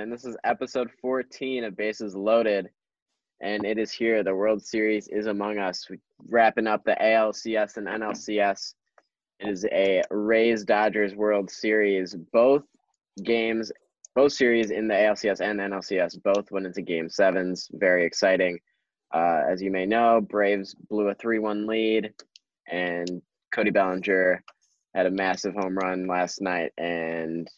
And this is episode 14 of Bases Loaded, and it is here. The World Series is among us. We're wrapping up the ALCS and NLCS. It is a Rays Dodgers World Series. Both games, both series in the ALCS and NLCS, both went into Game Sevens. Very exciting. Uh, as you may know, Braves blew a 3 1 lead, and Cody Bellinger had a massive home run last night and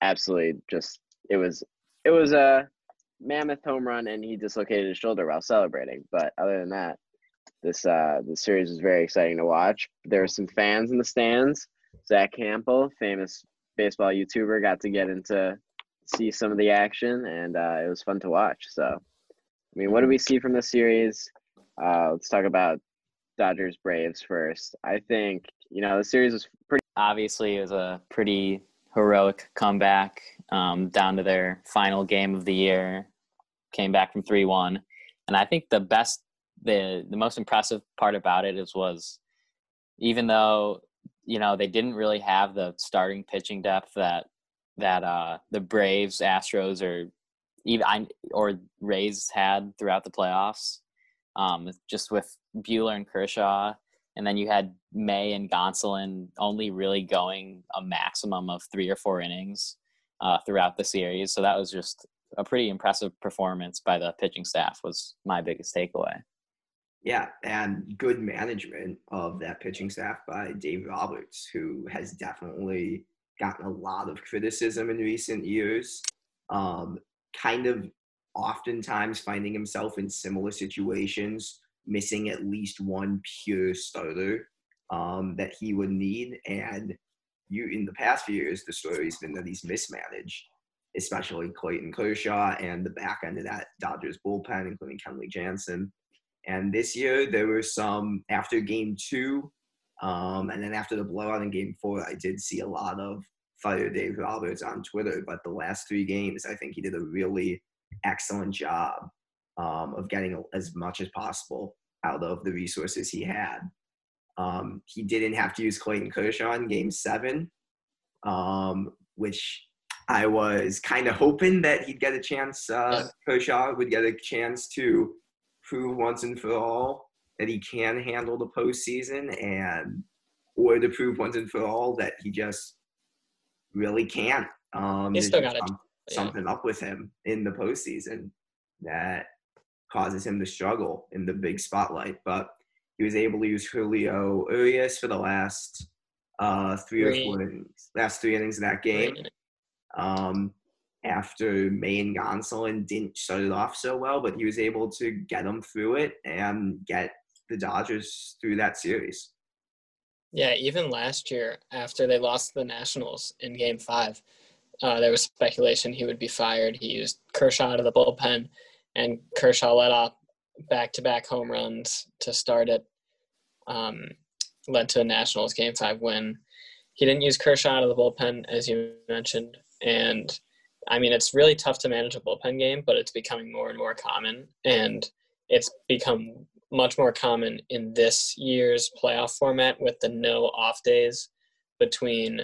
absolutely just it was it was a mammoth home run and he dislocated his shoulder while celebrating. But other than that this uh the series was very exciting to watch. There were some fans in the stands. Zack Hample famous baseball youtuber got to get into see some of the action and uh, it was fun to watch. So i mean what do we see from this series? Uh, let's talk about dodgers braves first. I think you know the series was pretty obviously it was a pretty heroic comeback um, down to their final game of the year. Came back from three one, and I think the best, the the most impressive part about it is was, even though you know they didn't really have the starting pitching depth that that uh, the Braves, Astros, or even or Rays had throughout the playoffs. Um, just with Buehler and Kershaw, and then you had May and Gonsolin only really going a maximum of three or four innings uh, throughout the series. So that was just a pretty impressive performance by the pitching staff. Was my biggest takeaway. Yeah, and good management of that pitching staff by Dave Roberts, who has definitely gotten a lot of criticism in recent years. Um, kind of oftentimes finding himself in similar situations missing at least one pure starter um, that he would need. And you, in the past few years, the story's been that he's mismanaged, especially Clayton Kershaw and the back end of that Dodgers bullpen, including Kenley Jansen. And this year, there were some after game two, um, and then after the blowout in game four, I did see a lot of fire Dave Roberts on Twitter. But the last three games, I think he did a really excellent job um, of getting as much as possible out of the resources he had. Um, he didn't have to use Clayton Kershaw in game seven, um, which I was kind of hoping that he'd get a chance, uh, Kershaw would get a chance to prove once and for all that he can handle the postseason and or to prove once and for all that he just really can't. Um, still got some, something up with him in the postseason that causes him to struggle in the big spotlight. But he was able to use Julio Urias for the last uh, three, three, or four innings, last three innings of that game. Um, after May and Gonsolin didn't start it off so well, but he was able to get them through it and get the Dodgers through that series. Yeah, even last year after they lost the Nationals in Game Five, uh, there was speculation he would be fired. He used Kershaw out of the bullpen and Kershaw let off back-to-back home runs to start it. Um, led to a Nationals Game Five win. He didn't use Kershaw out of the bullpen, as you mentioned, and I mean it's really tough to manage a bullpen game, but it's becoming more and more common, and it's become much more common in this year's playoff format with the no off days between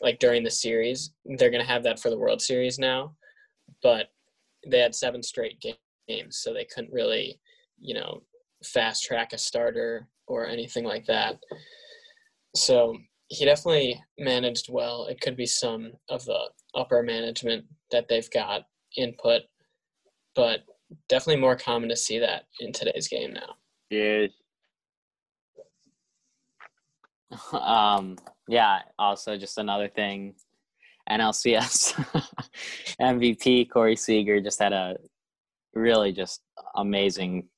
like during the series. They're going to have that for the World Series now, but they had seven straight games, so they couldn't really, you know, fast track a starter or anything like that. So he definitely managed well. It could be some of the upper management that they've got input, but definitely more common to see that in today's game now. Yeah. Um, yeah. Also, just another thing NLCS MVP Corey Seager just had a really just amazing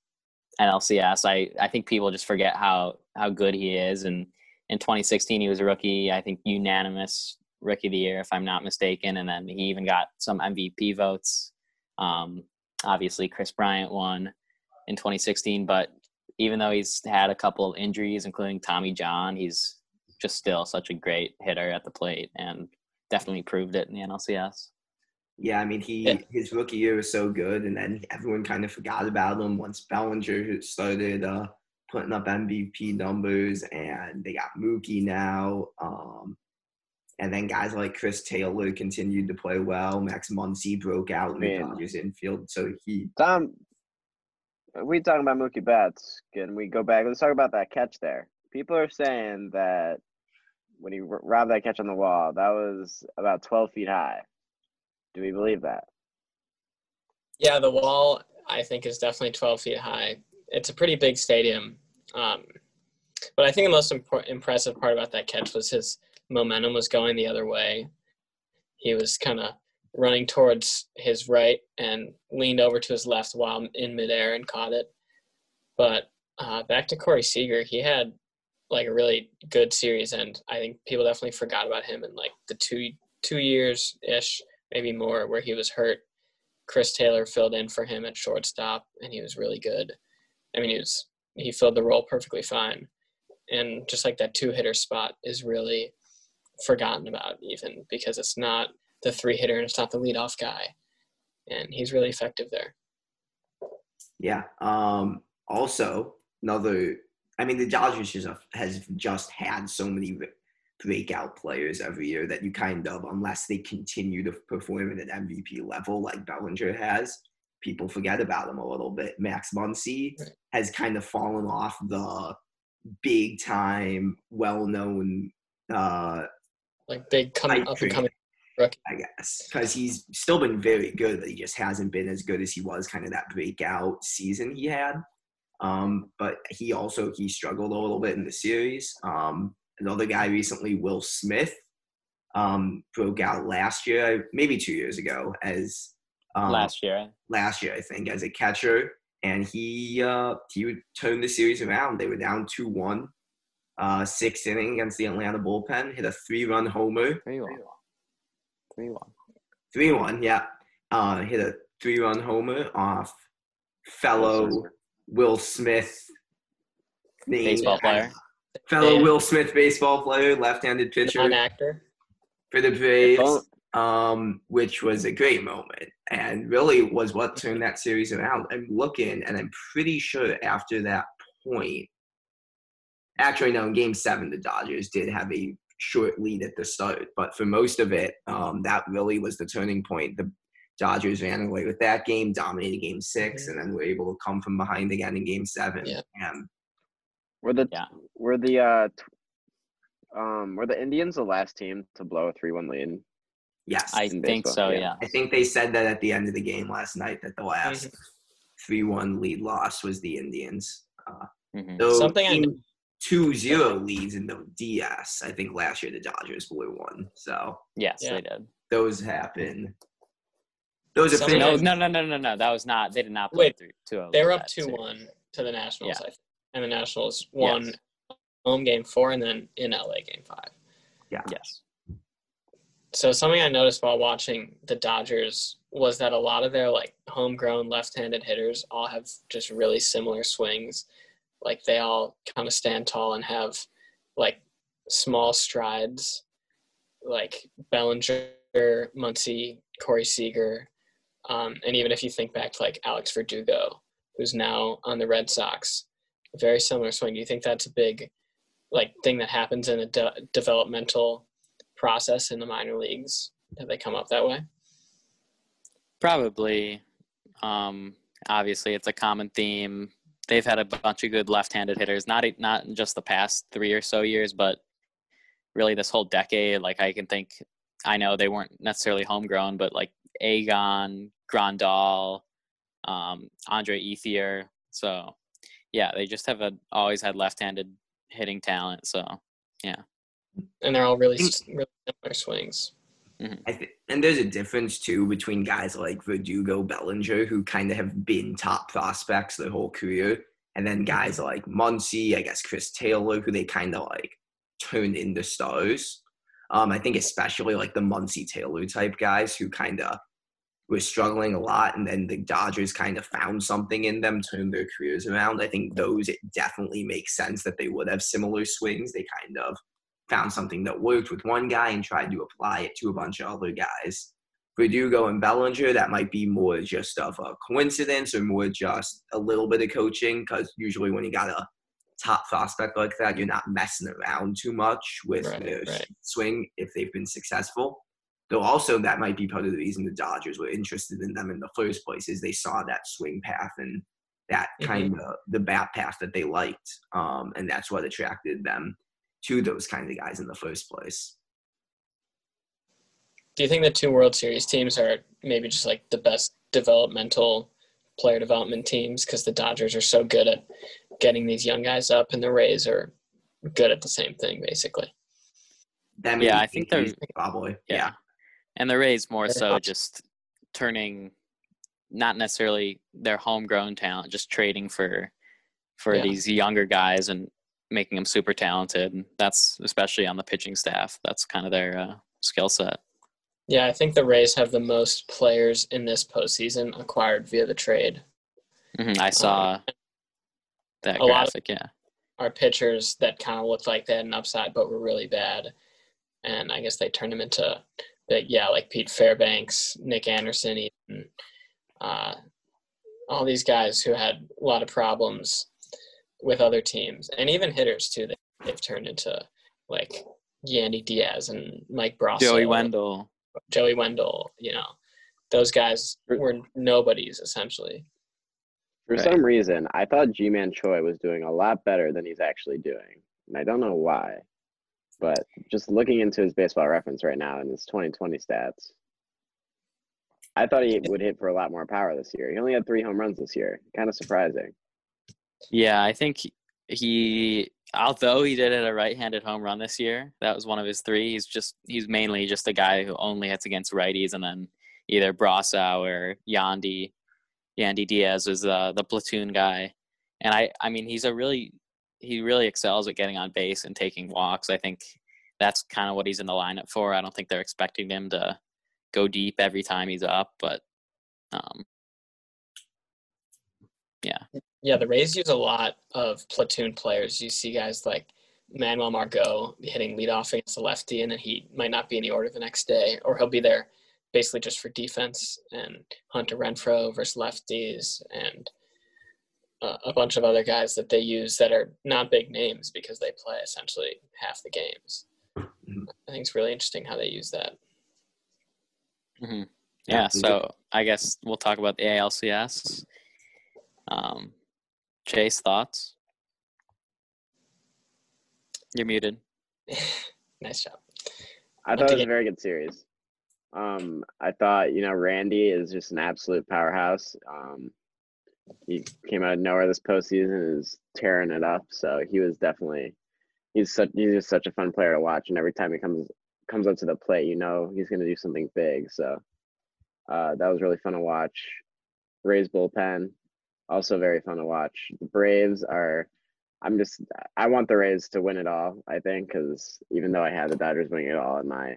NLCS. I, I think people just forget how how good he is. And in 2016, he was a rookie. I think unanimous rookie of the year, if I'm not mistaken. And then he even got some MVP votes. Um, obviously, Kris Bryant won in 2016. But even though he's had a couple of injuries, including Tommy John, he's just still such a great hitter at the plate and definitely proved it in the NLCS. Yeah, I mean, he yeah. his rookie year was so good, and then everyone kind of forgot about him once Bellinger started uh, putting up MVP numbers, and they got Mookie now, um, And then guys like Chris Taylor continued to play well. Max Muncy broke out in the Man. Dodgers infield. So he Tom, we talking about Mookie Betts. Can we go back? Let's talk about that catch there. People are saying that when he robbed that catch on the wall, that was about 12 feet high. Do we believe that? Yeah, the wall I think is definitely 12 feet high. It's a pretty big stadium. Um, but I think the most impor- impressive part about that catch was his momentum was going the other way. He was kind of running towards his right and leaned over to his left while in midair and caught it. But uh, back to Corey Seager, he had like a really good series, and I think people definitely forgot about him in like the two two years ish, maybe more, where he was hurt. Chris Taylor filled in for him at shortstop, and he was really good. I mean, he was he filled the role perfectly fine, and just like that two hitter spot is really forgotten about even because it's not the three hitter and it's not the leadoff guy, and he's really effective there. Yeah. Um, also, another. I mean, the Dodgers just have, has just had so many breakout players every year that you kind of, unless they continue to perform at an MVP level like Bellinger has, people forget about him a little bit. Max Muncy Right. has kind of fallen off the big time, well known. Uh, Like big coming up and coming. I guess, because he's still been very good, but he just hasn't been as good as he was kind of that breakout season he had. Um, but he also he struggled a little bit in the series. Um, another guy recently, Will Smith, um, broke out last year, maybe two years ago, as um, last year. last year, I think, as a catcher, and he uh, he would turn the series around. They were down two one, uh, sixth inning against the Atlanta bullpen, hit a three run homer. Three one. Three one. Three one, yeah. Uh, hit a three run homer off fellow Will Smith name- Baseball player. Fellow Yeah. Will Smith baseball player, left handed pitcher Non actor. for the Braves. Um, which was a great moment and really was what turned that series around. I'm looking, and I'm pretty sure after that point, actually, no, in game seven, the Dodgers did have a short lead at the start, but for most of it, um, that really was the turning point. The Dodgers ran away with that game, dominated game 6 and then were able to come from behind again in game seven. Yeah. And Were the Yeah. were the uh t- um were the Indians the last team to blow a three one lead? yes, I think so. yeah. Yeah. I think they said that at the end of the game last night that the last three one lead loss was the Indians. Uh, Mhm. though Something I team two zero leads in the DS. I think last year the Dodgers blew one. So Yes, Yeah. they did. those happen. Those are No, no, no, no, no, no. That was not. They did not play Wait, through two. They were up two one to the Nationals, I think. and the Nationals won Yes. home game four and then in LA game five. Yeah. Yes. So something I noticed while watching the Dodgers was that a lot of their like homegrown left-handed hitters all have just really similar swings. Like they all kind of stand tall and have like small strides. Like Bellinger, Muncy, Corey Seager, um, and even if you think back to like Alex Verdugo, who's now on the Red Sox, very similar swing. Do you think that's a big like thing that happens in a de- developmental process in the minor leagues? that they come up that way? Probably. Um, obviously, it's a common theme. They've had a bunch of good left-handed hitters, not not just the past three or so years, but really this whole decade. Like I can think, I know they weren't necessarily homegrown, but like Agon, Grandal, um, Andre Ethier. So, yeah, they just have a, always had left-handed hitting talent. So, yeah, And they're all really, really similar swings. I th- and there's a difference too between guys like Verdugo, Bellinger, who kind of have been top prospects their whole career, and then guys like Muncy, I guess Chris Taylor, who they kind of like turned into stars. Um, I think especially like the Muncy Taylor type guys who kind of were struggling a lot, and then the Dodgers kind of found something in them, turned their careers around. I think those it definitely makes sense that they would have similar swings. They kind of found something that worked with one guy and tried to apply it to a bunch of other guys. Verdugo and Bellinger, that might be more just of a coincidence or more just a little bit of coaching because usually when you got a top prospect like that, you're not messing around too much with Right, their right. swing if they've been successful. Though also that might be part of the reason the Dodgers were interested in them in the first place is they saw that swing path and that kind of the bat path that they liked, um, and that's what attracted them to those kind of guys in the first place. Do you think the two World Series teams are maybe just like the best developmental player development teams because the Dodgers are so good at getting these young guys up, and the Rays are good at the same thing, basically. That Yeah, I think they're- probably. Yeah. yeah. And the Rays more Very so much. just turning not necessarily their homegrown talent, just trading for for Yeah. these younger guys and making them super talented. And that's especially on the pitching staff. That's kind of their uh, skill set. Yeah, I think the Rays have the most players in this postseason acquired via the trade. Mhm, I saw that a lot of- graphic. yeah. Are pitchers that kind of looked like they had an upside but were really bad, and I guess they turned them into, the, yeah, like Pete Fairbanks, Nick Anderson, even, uh, all these guys who had a lot of problems with other teams, and even hitters too. They, they've turned into like Yandy Diaz and Mike Brosseau, Joey Wendle. Joey Wendle. You know, those guys were nobodies essentially. For Right. some reason, I thought Ji-Man Choi was doing a lot better than he's actually doing, and I don't know why. But just looking into his baseball reference right now and his 2020 stats, I thought he would hit for a lot more power this year. He only had three home runs this year. Kind of surprising. Yeah, I think he- although he did hit a right-handed home run this year, that was one of his three. He's just he's mainly just a guy who only hits against righties, and then either Brosseau or Yandy, Yandy Diaz is the the platoon guy. And I, I mean, he's a really he really excels at getting on base and taking walks. I think that's kind of what he's in the lineup for. I don't think they're expecting him to go deep every time he's up, but um, Yeah, the Rays use a lot of platoon players. You see guys like Manuel Margot hitting leadoff against the lefty, and then he might not be in the order the next day, or he'll be there basically just for defense. And Hunter Renfroe versus lefties, and uh, a bunch of other guys that they use that are not big names because they play essentially half the games. Mhm. I think it's really interesting how they use that. mhm. Yeah, yeah. So I guess we'll talk about the ALCS. Um, Chase, thoughts? You're muted. nice job. I Once thought it was a very good series. Um, I thought, you know, Randy is just an absolute powerhouse. Um, he came out of nowhere this postseason and is tearing it up. So he was definitely he's such he's just such a fun player to watch. And every time he comes comes up to the plate, you know he's gonna do something big. So uh, that was really fun to watch. Rays bullpen, also very fun to watch. The Braves are. I'm just. I want the Rays to win it all. I think because even though I had the Dodgers winning it all in my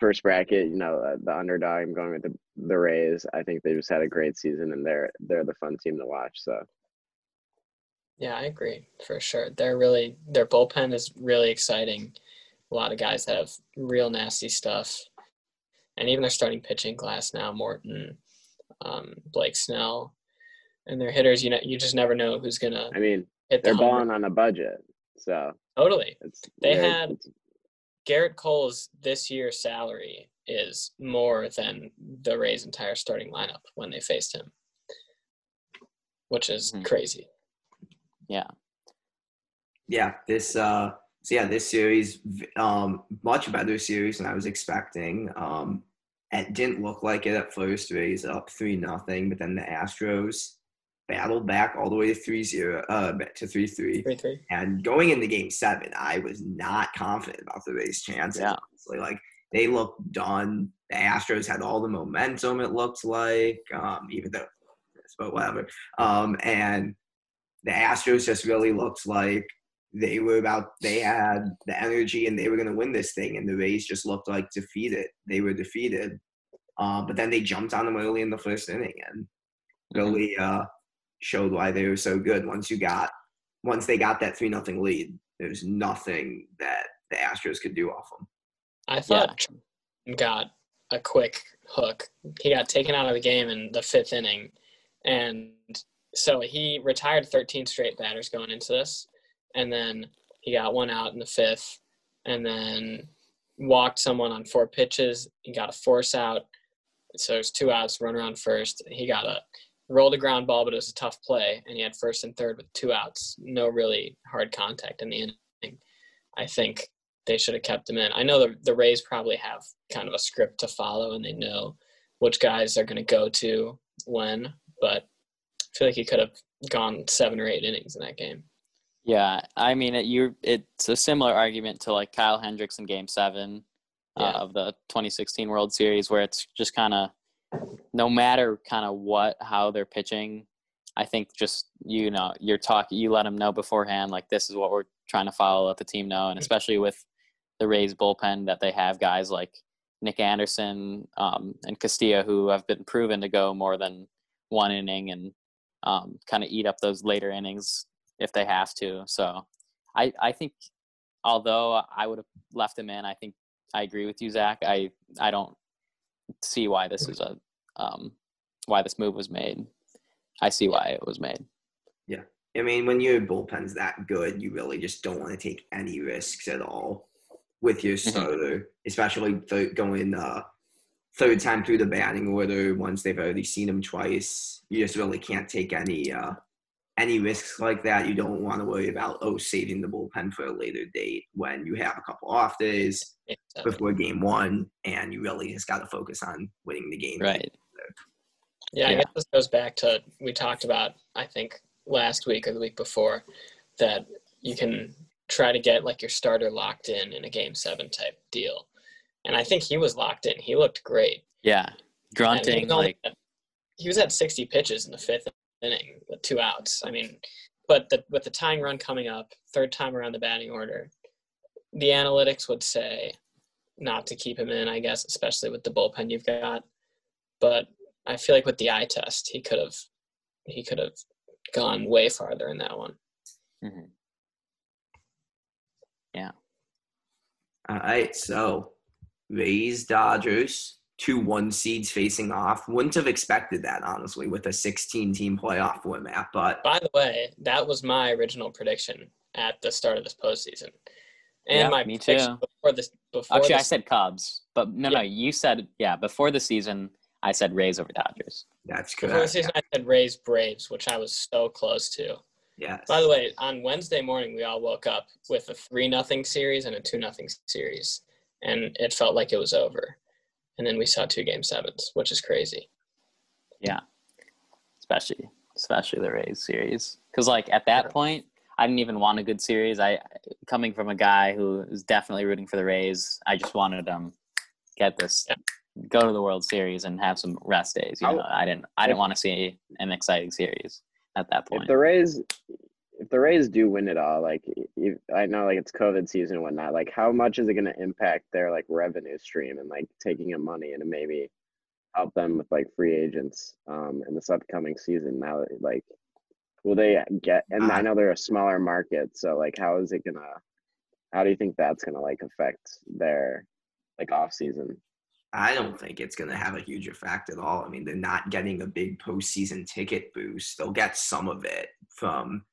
first bracket, you know, uh, the underdog. I'm going with the the Rays. I think they just had a great season, and they're they're the fun team to watch. So Yeah, I agree for sure. They're really their bullpen is really exciting. A lot of guys have real nasty stuff, and even their starting pitching class now: Morton, um, Blake Snell, and their hitters. You know, you just never know who's gonna I mean, hit the they're home balling run. on a budget. So Totally. They had- Gerrit Cole's this year's salary is more than the Rays' entire starting lineup when they faced him, which is Mhm. crazy. Yeah. yeah, this uh so yeah, this series um much better series than I was expecting. Um it didn't look like it at first. Rays up three nothing, but then the Astros battled back all the way to three zero uh to three three. Three three. And going into game seven, I was not confident about the Rays' chances. Yeah. honestly. Like they looked done. The Astros had all the momentum, it looked like, um, even though but whatever. Um, and the Astros just really looked like they were about they had the energy and they were gonna win this thing and the Rays just looked like defeated. They were defeated. Uh, but then they jumped on them early in the first inning and really uh, showed why they were so good. Once you got once they got that three nothing lead, there's nothing that the Astros could do off them. I thought Tr- got a quick hook. He got taken out of the game in the fifth inning, and so he retired 13 straight batters going into this, and then he got one out in the fifth, and then walked someone on four pitches. He got a force out, so there's two outs, run around first. He got a rolled a ground ball, but it was a tough play, and he had first and third with two outs. No really hard contact in the inning. I think they should have kept him in. I know the the Rays probably have kind of a script to follow, and they know which guys they're going to go to when, but I feel like he could have gone seven or eight innings in that game. Yeah, I mean, it, you it's a similar argument to like Kyle Hendricks in Game Seven uh, of the 2016 World Series, where it's just kind of no matter kind of what how they're pitching. I think just you know you're talking you let them know beforehand like this is what we're trying to follow, let the team know, and especially with the Rays bullpen that they have guys like Nick Anderson um, and Castillo who have been proven to go more than one inning and um, kind of eat up those later innings if they have to. So I, I think although I would have left him in, I think I agree with you, Zach. I, I don't see why this is a um, why this move was made. I see why it was made. Yeah, I mean, when your bullpen's that good, you really just don't want to take any risks at all with your Mhm. starter, especially th- going uh, third time through the batting order once they've already seen him twice. You just really can't take any uh, any risks like that. You don't want to worry about oh saving the bullpen for a later date when you have a couple off days So, before game one, and you really just got to focus on winning the game. Right. yeah, I guess this goes back to we talked about I think last week or the week before that you can try to get like your starter locked in in a game seven type deal, and I think he was locked in. He looked great. Yeah. And he Grunting like at- he was at 60 pitches in the fifth inning with two outs. I mean, but the, with the tying run coming up, third time around the batting order, the analytics would say not to keep him in, I guess, especially with the bullpen you've got. But I feel like with the eye test, he could have he could have gone way farther in that one. mhm. All right, so Rays Dodgers, two one seeds facing off. Wouldn't have expected that honestly with a 16 team playoff format, but By the way, that was my original prediction at the start of this postseason. And Yeah, my me prediction too. before this before Actually, I said Cubs, but no, no, you said yeah. Before the season, I said Rays over Dodgers. that's Before the correct. season, I said Rays Braves, which I was so close to. Yes. By the way, on Wednesday morning, we all woke up with a three nothing series and a two nothing series, and it felt like it was over. And then we saw two game sevens, which is crazy. Yeah, especially especially the Rays series. Because like at that Sure. point, I didn't even want a good series. I coming from a guy who is definitely rooting for the Rays. I just wanted them get this, Yeah. go to the World Series and have some rest days. You How- know, I didn't I didn't want to see an exciting series at that point. If point. the Rays, if the Rays do win it all, like if, I know, like it's COVID season and whatnot. Like, how much is it going to impact their like revenue stream and like taking in money and maybe help them with like free agents um in this upcoming season? Now, that, like, will they get? And I Uh, know they're a smaller market, so like, how is it gonna? How do you think that's gonna like affect their like off season? I don't think it's going to have a huge effect at all. I mean, they're not getting a big postseason ticket boost. They'll get some of it from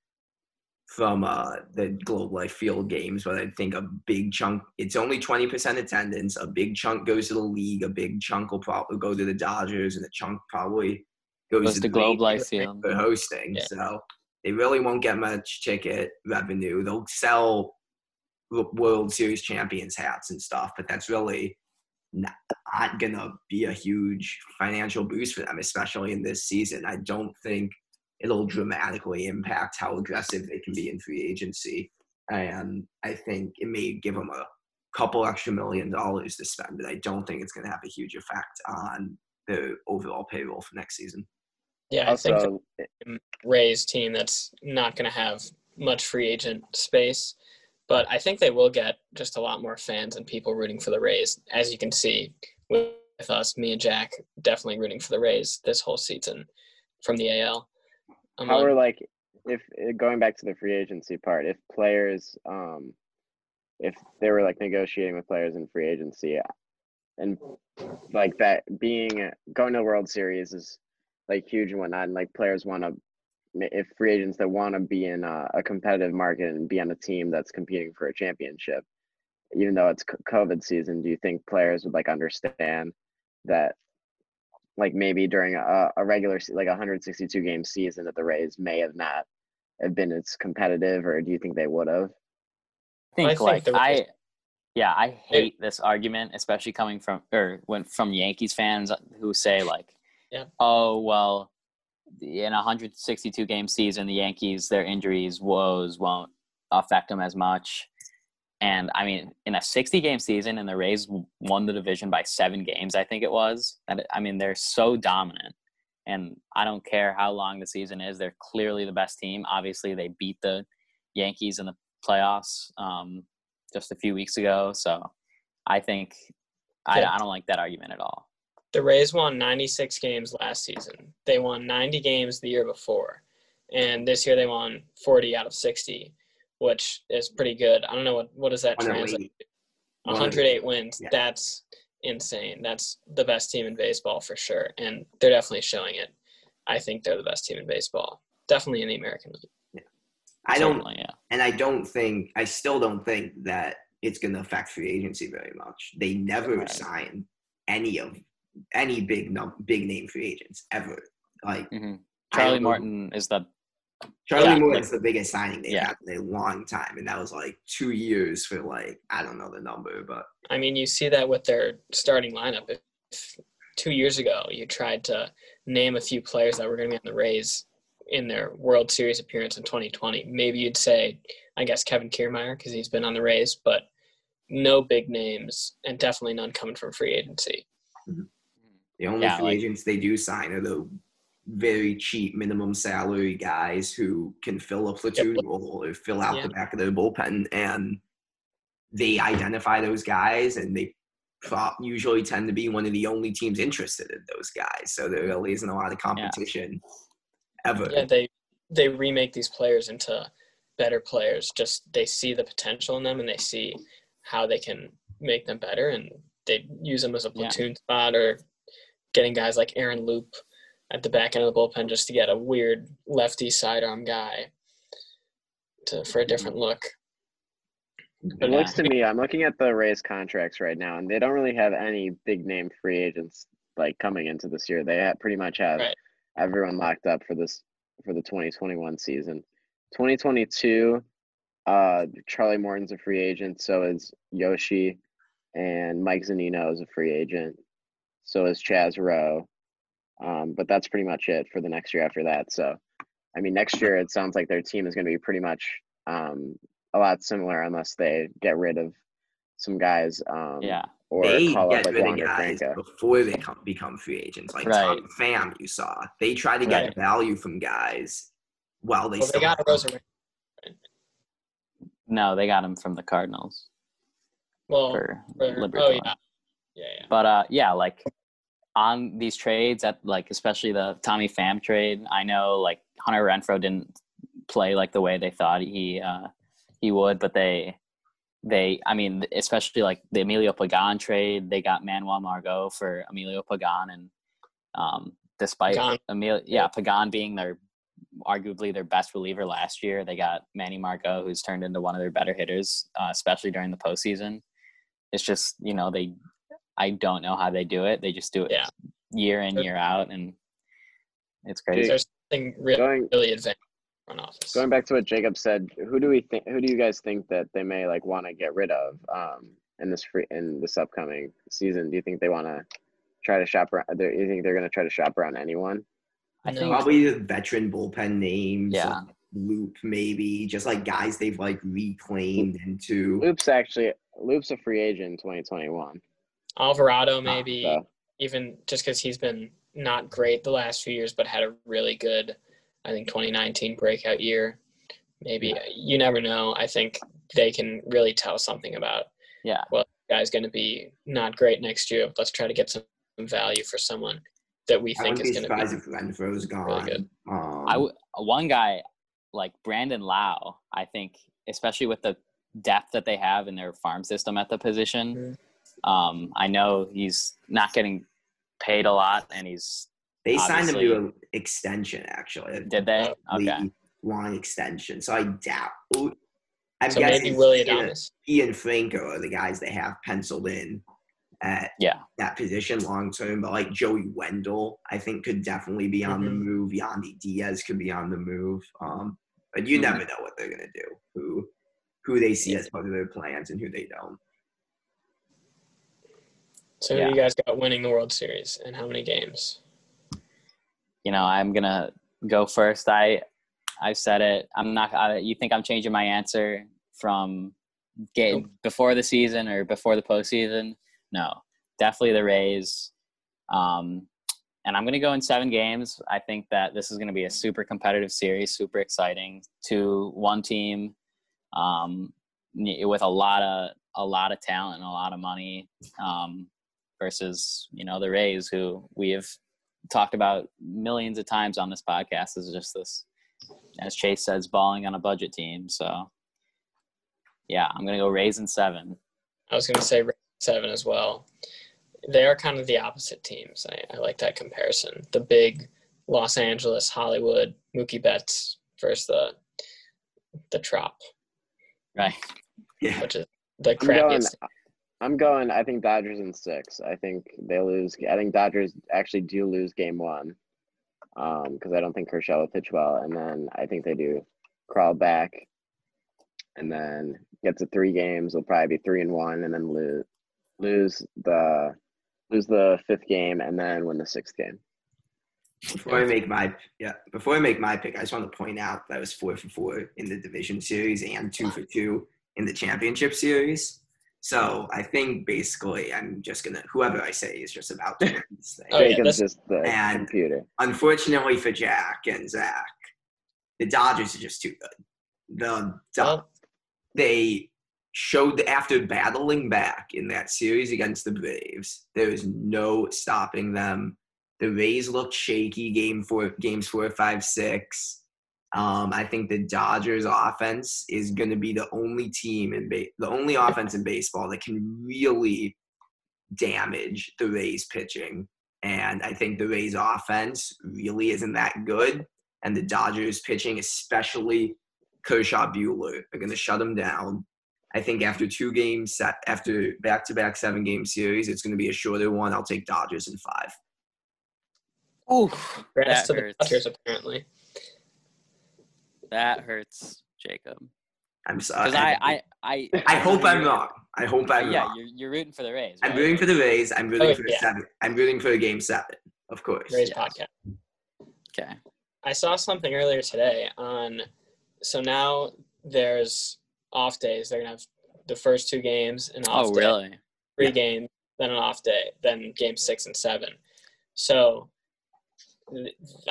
from uh, the Globe Life Field games, but I think a big chunk. It's only twenty percent attendance. A big chunk goes to the league. A big chunk will probably go to the Dodgers, and a chunk probably goes, Goes to to the Globe Life Field. for hosting. Yeah. So they really won't get much ticket revenue. They'll sell World Series champions hats and stuff, but that's really not gonna be a huge financial boost for them, especially in this season. I don't think it'll dramatically impact how aggressive they can be in free agency, and I think it may give them a couple extra million dollars to spend, but I don't think it's gonna have a huge effect on the overall payroll for next season. Yeah, I think the Rays team that's not going to have much free agent space, but I think they will get just a lot more fans and people rooting for the Rays. As you can see with us, me and Jack, definitely rooting for the Rays this whole season from the AL. I'm how on- are like if eh, going back to the free agency part if players um if they were like negotiating with players in free agency and like that being going to the world series is like huge and whatnot and like players want to if free agents that want to be in a, a, competitive market and be on a team that's competing for a championship, even though it's COVID season, do you think players would like understand that, like maybe during a, a regular like 162 game season that the Rays may have not have been as competitive, or do you think they would have? I think, I think like I, yeah, I hate this argument, especially coming from or when from Yankees fans who say like, yeah. oh well, in a 162 game season, the Yankees their injuries woes won't affect them as much. And I mean, in a 60 game season, and the Rays won the division by seven games, I think it was. I mean, they're so dominant. And I don't care how long the season is, they're clearly the best team. Obviously, they beat the Yankees in the playoffs um, just a few weeks ago. So I think I, I don't like that argument at all. The Rays won 96 games last season. They won 90 games the year before. And this year they won 40 out of 60, which is pretty good. I don't know what what does that translate to? 108 wins. Yeah. That's insane. That's the best team in baseball for sure, and they're definitely showing it. I think they're the best team in baseball, definitely in the American League. Yeah. I don't, yeah. and I don't think, I still don't think that it's going to affect free agency very much. They never right. sign any of any big num- big name free agents ever. Like mm-hmm. Charlie Morton is the Charlie yeah, Moore like, is the biggest signing they've yeah. had in a long time, and that was like two years for like I don't know the number, but I mean you see that with their starting lineup. If two years ago you tried to name a few players that were going to be on the Rays in their World Series appearance in 2020, maybe you'd say I guess Kevin Kiermaier because he's been on the Rays, but no big names and definitely none coming from free agency. Mm-hmm. The only yeah, free like, agents they do sign are the very cheap minimum salary guys who can fill a platoon yep. role or fill out yeah. the back of their bullpen and they identify those guys and they usually tend to be one of the only teams interested in those guys so there really isn't a lot of competition yeah. ever yeah they they remake these players into better players just they see the potential in them and they see how they can make them better and they use them as a platoon yeah. spot or getting guys like aaron loup at the back end of the bullpen just to get a weird lefty sidearm guy to for a different look. It looks to me, I'm looking at the Rays contracts right now, and they don't really have any big name free agents like coming into this year. They have, pretty much have right. everyone locked up for this for the 2021 season. 2022, uh, Charlie Morton's a free agent. So is Yoshi, and Mike Zunino is a free agent. So is Chaz Roe. Um, but that's pretty much it for the next year after that. So, I mean, next year it sounds like their team is going to be pretty much um, a lot similar unless they get rid of some guys. Um, yeah. Or they call get up, like, rid of guys Franco. before they come, become free agents. Like right. Tom Pham, you saw. They try to get right. value from guys while they well, still. They got Rosa. No, they got him from the Cardinals. Well, for, for oh yeah. Yeah, yeah. But uh, yeah, like on these trades at like especially the Tommy Pham trade. I know like Hunter Renfroe didn't play like the way they thought he uh, he would, but they they I mean especially like the Emilio Pagan trade, they got Manuel Margot for Emilio Pagan and um, despite Pagan. Emil yeah Pagan being their arguably their best reliever last year, they got Manny Margot who's turned into one of their better hitters, uh, especially during the postseason. It's just you know they I don't know how they do it. They just do it yeah. year in, year out, and it's crazy. There's something really, going, really advanced front office. Going back to what Jacob said, who do we think? Who do you guys think that they may like want to get rid of um, in this free in this upcoming season? Do you think they want to try to shop around? Do you think they're going to try to shop around anyone? I think probably the veteran bullpen names. Yeah. Like Loup, maybe just like guys they've like reclaimed into. Loup's actually Loup's a free agent in 2021. Alvarado maybe uh, even just because he's been not great the last few years, but had a really good, I think 2019 breakout year. Maybe yeah. you never know. I think they can really tell something about. Yeah. Well, guy's going to be not great next year. Let's try to get some value for someone that we think is going to be. if Renfroe's gone. Really good. Um, I w- one guy like Brandon Lowe. I think, especially with the depth that they have in their farm system at the position. Mm-hmm um, I know he's not getting paid a lot, and he's They signed him to an extension, actually. Did they? really Okay. long extension. So I doubt. I'm So guessing maybe Willy he Ian Adames. Franco are the guys they have penciled in at Yeah. that position long term. But like Joey Wendle, I think could definitely be on the Mhm. move. Yandy Diaz could be on the move. Um, but you Mhm. never know what they're gonna do. Who who they see as part of their plans and who they don't. So Yeah. you guys got winning the World Series and how many games? You know, I'm gonna go first. I I said it. I'm not. I, you think I'm changing my answer from game Nope. before the season or before the postseason? No, definitely the Rays. Um, and I'm gonna go in seven games. I think that this is gonna be a super competitive series, super exciting. To one team, um, with a lot of a lot of talent and a lot of money, um, versus you know the Rays, who we have talked about millions of times on this podcast is just this, as Chase says, balling on a budget team. So, yeah, I'm gonna go Rays in seven. I was going to say seven as well. They are kind of the opposite teams. I, I like that comparison. The big Los Angeles, Hollywood, Mookie Betts versus the the Trop, Right. Yeah. which is the I'm going. crappiest. I'm going. I think Dodgers in six. I think they lose. I think Dodgers actually do lose game one, um, because I don't think Kershaw will pitch well, and then I think they do crawl back, and then get to three games. They'll probably be three and one, and then lose lose the lose the fifth game, and then win the sixth game. Before I make my yeah, before I make my pick, I just want to point out that I was four for four in the division series and two for two in the championship series. So I think basically I'm just gonna whoever I say is just about to win this thing. Oh, yeah, Jacob's that's- just the and- computer. Unfortunately for Jack and Zach, the Dodgers are just too good. The Do- they showed that after battling back in that series against the Braves, there is no stopping them. The Rays looked shaky game four, games four, five, six. Um, I think the Dodgers offense is going to be the only team in ba- the only offense in baseball that can really damage the Rays pitching. And I think the Rays offense really isn't that good. And the Dodgers pitching, especially Kershaw Buehler, are going to shut them down. I think after two games, after back to back seven game series, it's going to be a shorter one. I'll take Dodgers in five. Ooh, congrats that to the hurts. Dodgers apparently. That hurts, Jacob. I'm sorry. Because I, I, I, I hope I'm you're- wrong. I hope I'm yeah, wrong. you're, you're rooting for the Rays. I'm rooting for the Rays. I'm rooting Oh, for the yeah. seven. I'm rooting for a game seven, of course. Rays Yes. podcast. Okay. I saw something earlier today on. So now there's off days. They're gonna have the first two games and oh, off Oh, day. really? three Yeah. games, then an off day, then game six and seven. So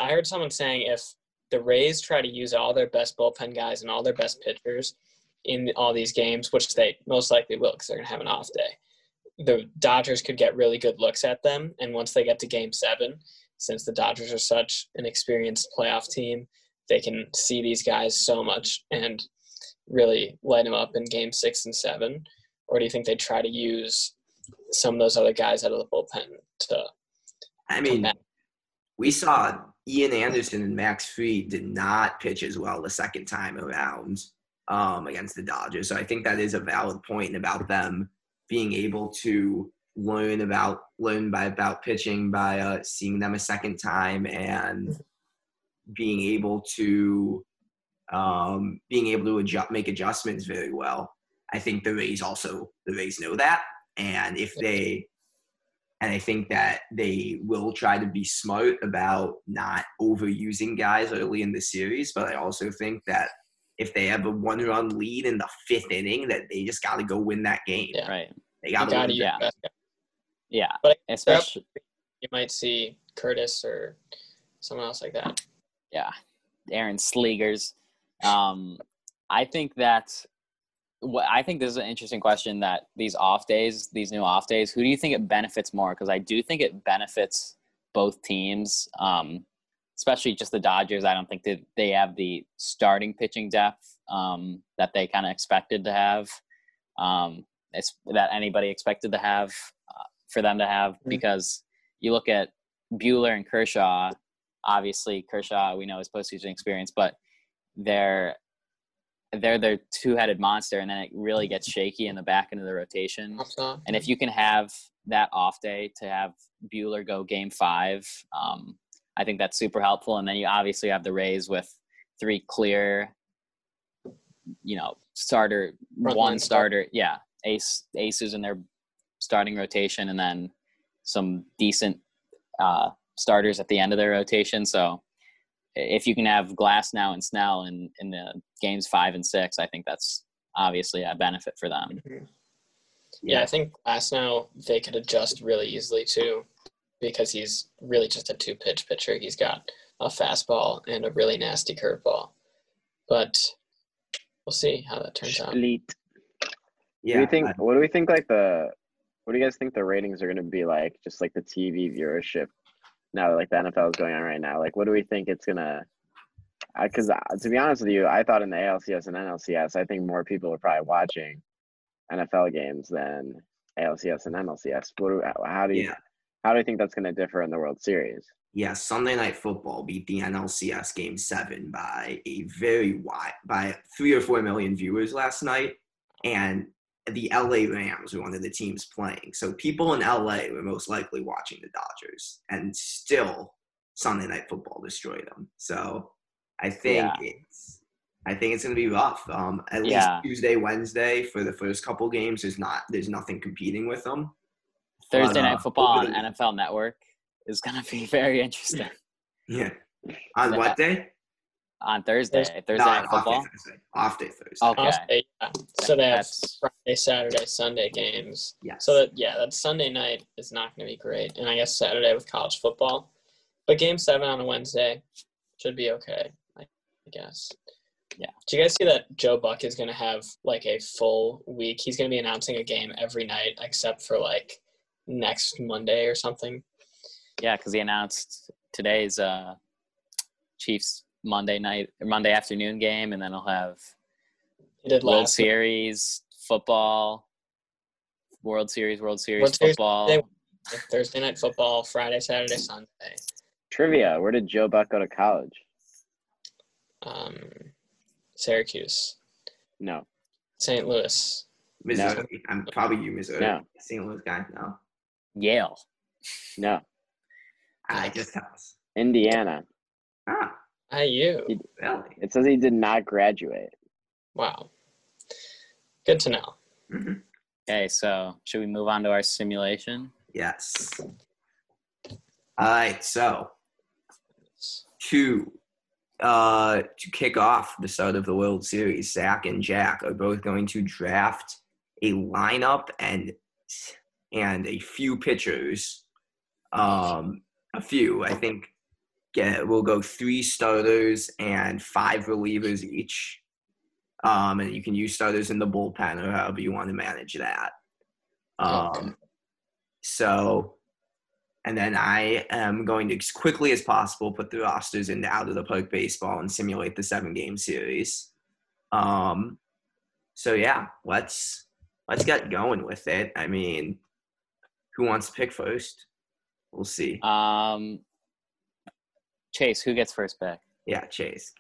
I heard someone saying if the Rays try to use all their best bullpen guys and all their best pitchers in all these games, which they most likely will because they're going to have an off day, the Dodgers could get really good looks at them. And once they get to game seven, since the Dodgers are such an experienced playoff team, they can see these guys so much and really light them up in game six and seven. Or do you think they try to use some of those other guys out of the bullpen to I mean, we saw Ian Anderson and Max Fried did not pitch as well the second time around um, against the Dodgers. So I think that is a valid point about them being able to learn about learn by about pitching by uh, seeing them a second time and being able to um, being able to adjust, make adjustments very well. I think the Rays also the Rays know that, and if they and I think that they will try to be smart about not overusing guys early in the series. But I also think that if they have a one-run lead in the fifth inning, that they just got to go win that game. Yeah. Right. They got to win. yeah. your best guy. Yeah. But Especially. You might see Curtiss or someone else like that. yeah, Aaron Slegers. Um, I think that what I think this is an interesting question that these off days, these new off days, who do you think it benefits more? Because I do think it benefits both teams, um, especially just the Dodgers. I don't think that they have the starting pitching depth um, that they kind of expected to have, um, it's, that anybody expected to have uh, for them to have. Mhm. Because you look at Buehler and Kershaw, obviously Kershaw we know his postseason experience, but they're they're the two-headed monster, and then it really gets shaky in the back end of the rotation. And if you can have that off day to have Buehler go game five, um, I think that's super helpful. And then you obviously have the Rays with three clear, you know, starter, Front one starter, yeah, ace aces in their starting rotation, and then some decent uh, starters at the end of their rotation. So if you can have Glasnow and Snell in in the games five and six, I think that's obviously a benefit for them. Mm-hmm. Yeah, I think Glasnow they could adjust really easily too, because he's really just a two pitch pitcher. He's got a fastball and a really nasty curveball, but we'll see how that turns out. Elite. Yeah, do you think? What do we think? Like the, what do you guys think the ratings are going to be like? Just like the TV viewership. Now, that, like the NFL is going on right now. Like, what do we think it's gonna? Because uh, to be honest with you, I thought in the ALCS and NLCS, I think more people are probably watching NFL games than ALCS and NLCS. What do, how do you yeah. how do you think that's going to differ in the World Series? Yeah, Sunday Night Football beat the NLCS Game Seven by a very wide, by three or four million viewers last night, and the LA Rams were one of the teams playing. So people in LA were most likely watching the Dodgers, and still Sunday Night Football destroyed them. So I think Yeah. it's, I think it's going to be rough. Um, at least Yeah. Tuesday, Wednesday for the first couple games, there's not, there's nothing competing with them. Thursday uh, night football on the- NFL Network is going to be very interesting Yeah. On what day? on Thursday. Thursday. Thursday No, night off day football. Thursday. Off day Thursday. Okay. Yeah. So they have That's- Friday, Saturday, Sunday games. Yes. So that yeah, that Sunday night is not going to be great, and I guess Saturday with college football, but Game Seven on a Wednesday should be okay, I guess. Yeah. Do you guys see that Joe Buck is going to have like a full week? He's going to be announcing a game every night except for like next Monday or something. Yeah, because he announced today's uh, Chiefs Monday night Monday afternoon game, and then he'll have did World last Series football, World Series, World Series World football. Thursday, Thursday night football, Friday, Saturday, Sunday. Trivia: Where did Joe Buck go to college? Um, Syracuse, No, St. Louis. Missouri. I'm probably you, Missouri. No. St. Louis guy. No. Yale. no, I just tell us. Indiana. Ah, IU. He- really? It says he did not graduate. Wow. Good to know. hmm Okay, so should we move on to our simulation? Yes. All right. So to uh to kick off the start of the World Series, Zach and Jack are both going to draft a lineup and and a few pitchers. Um, a few, I think. Get we'll go three starters and five relievers each. Um, and you can use starters in the bullpen or however you want to manage that. Um, Okay. so, and then I am going to as quickly as possible put the rosters into out of the park baseball and simulate the seven game series. Um, so yeah, let's let's get going with it. I mean, who wants to pick first? We'll see. Um, Chase, who gets first pick? Yeah, Chase.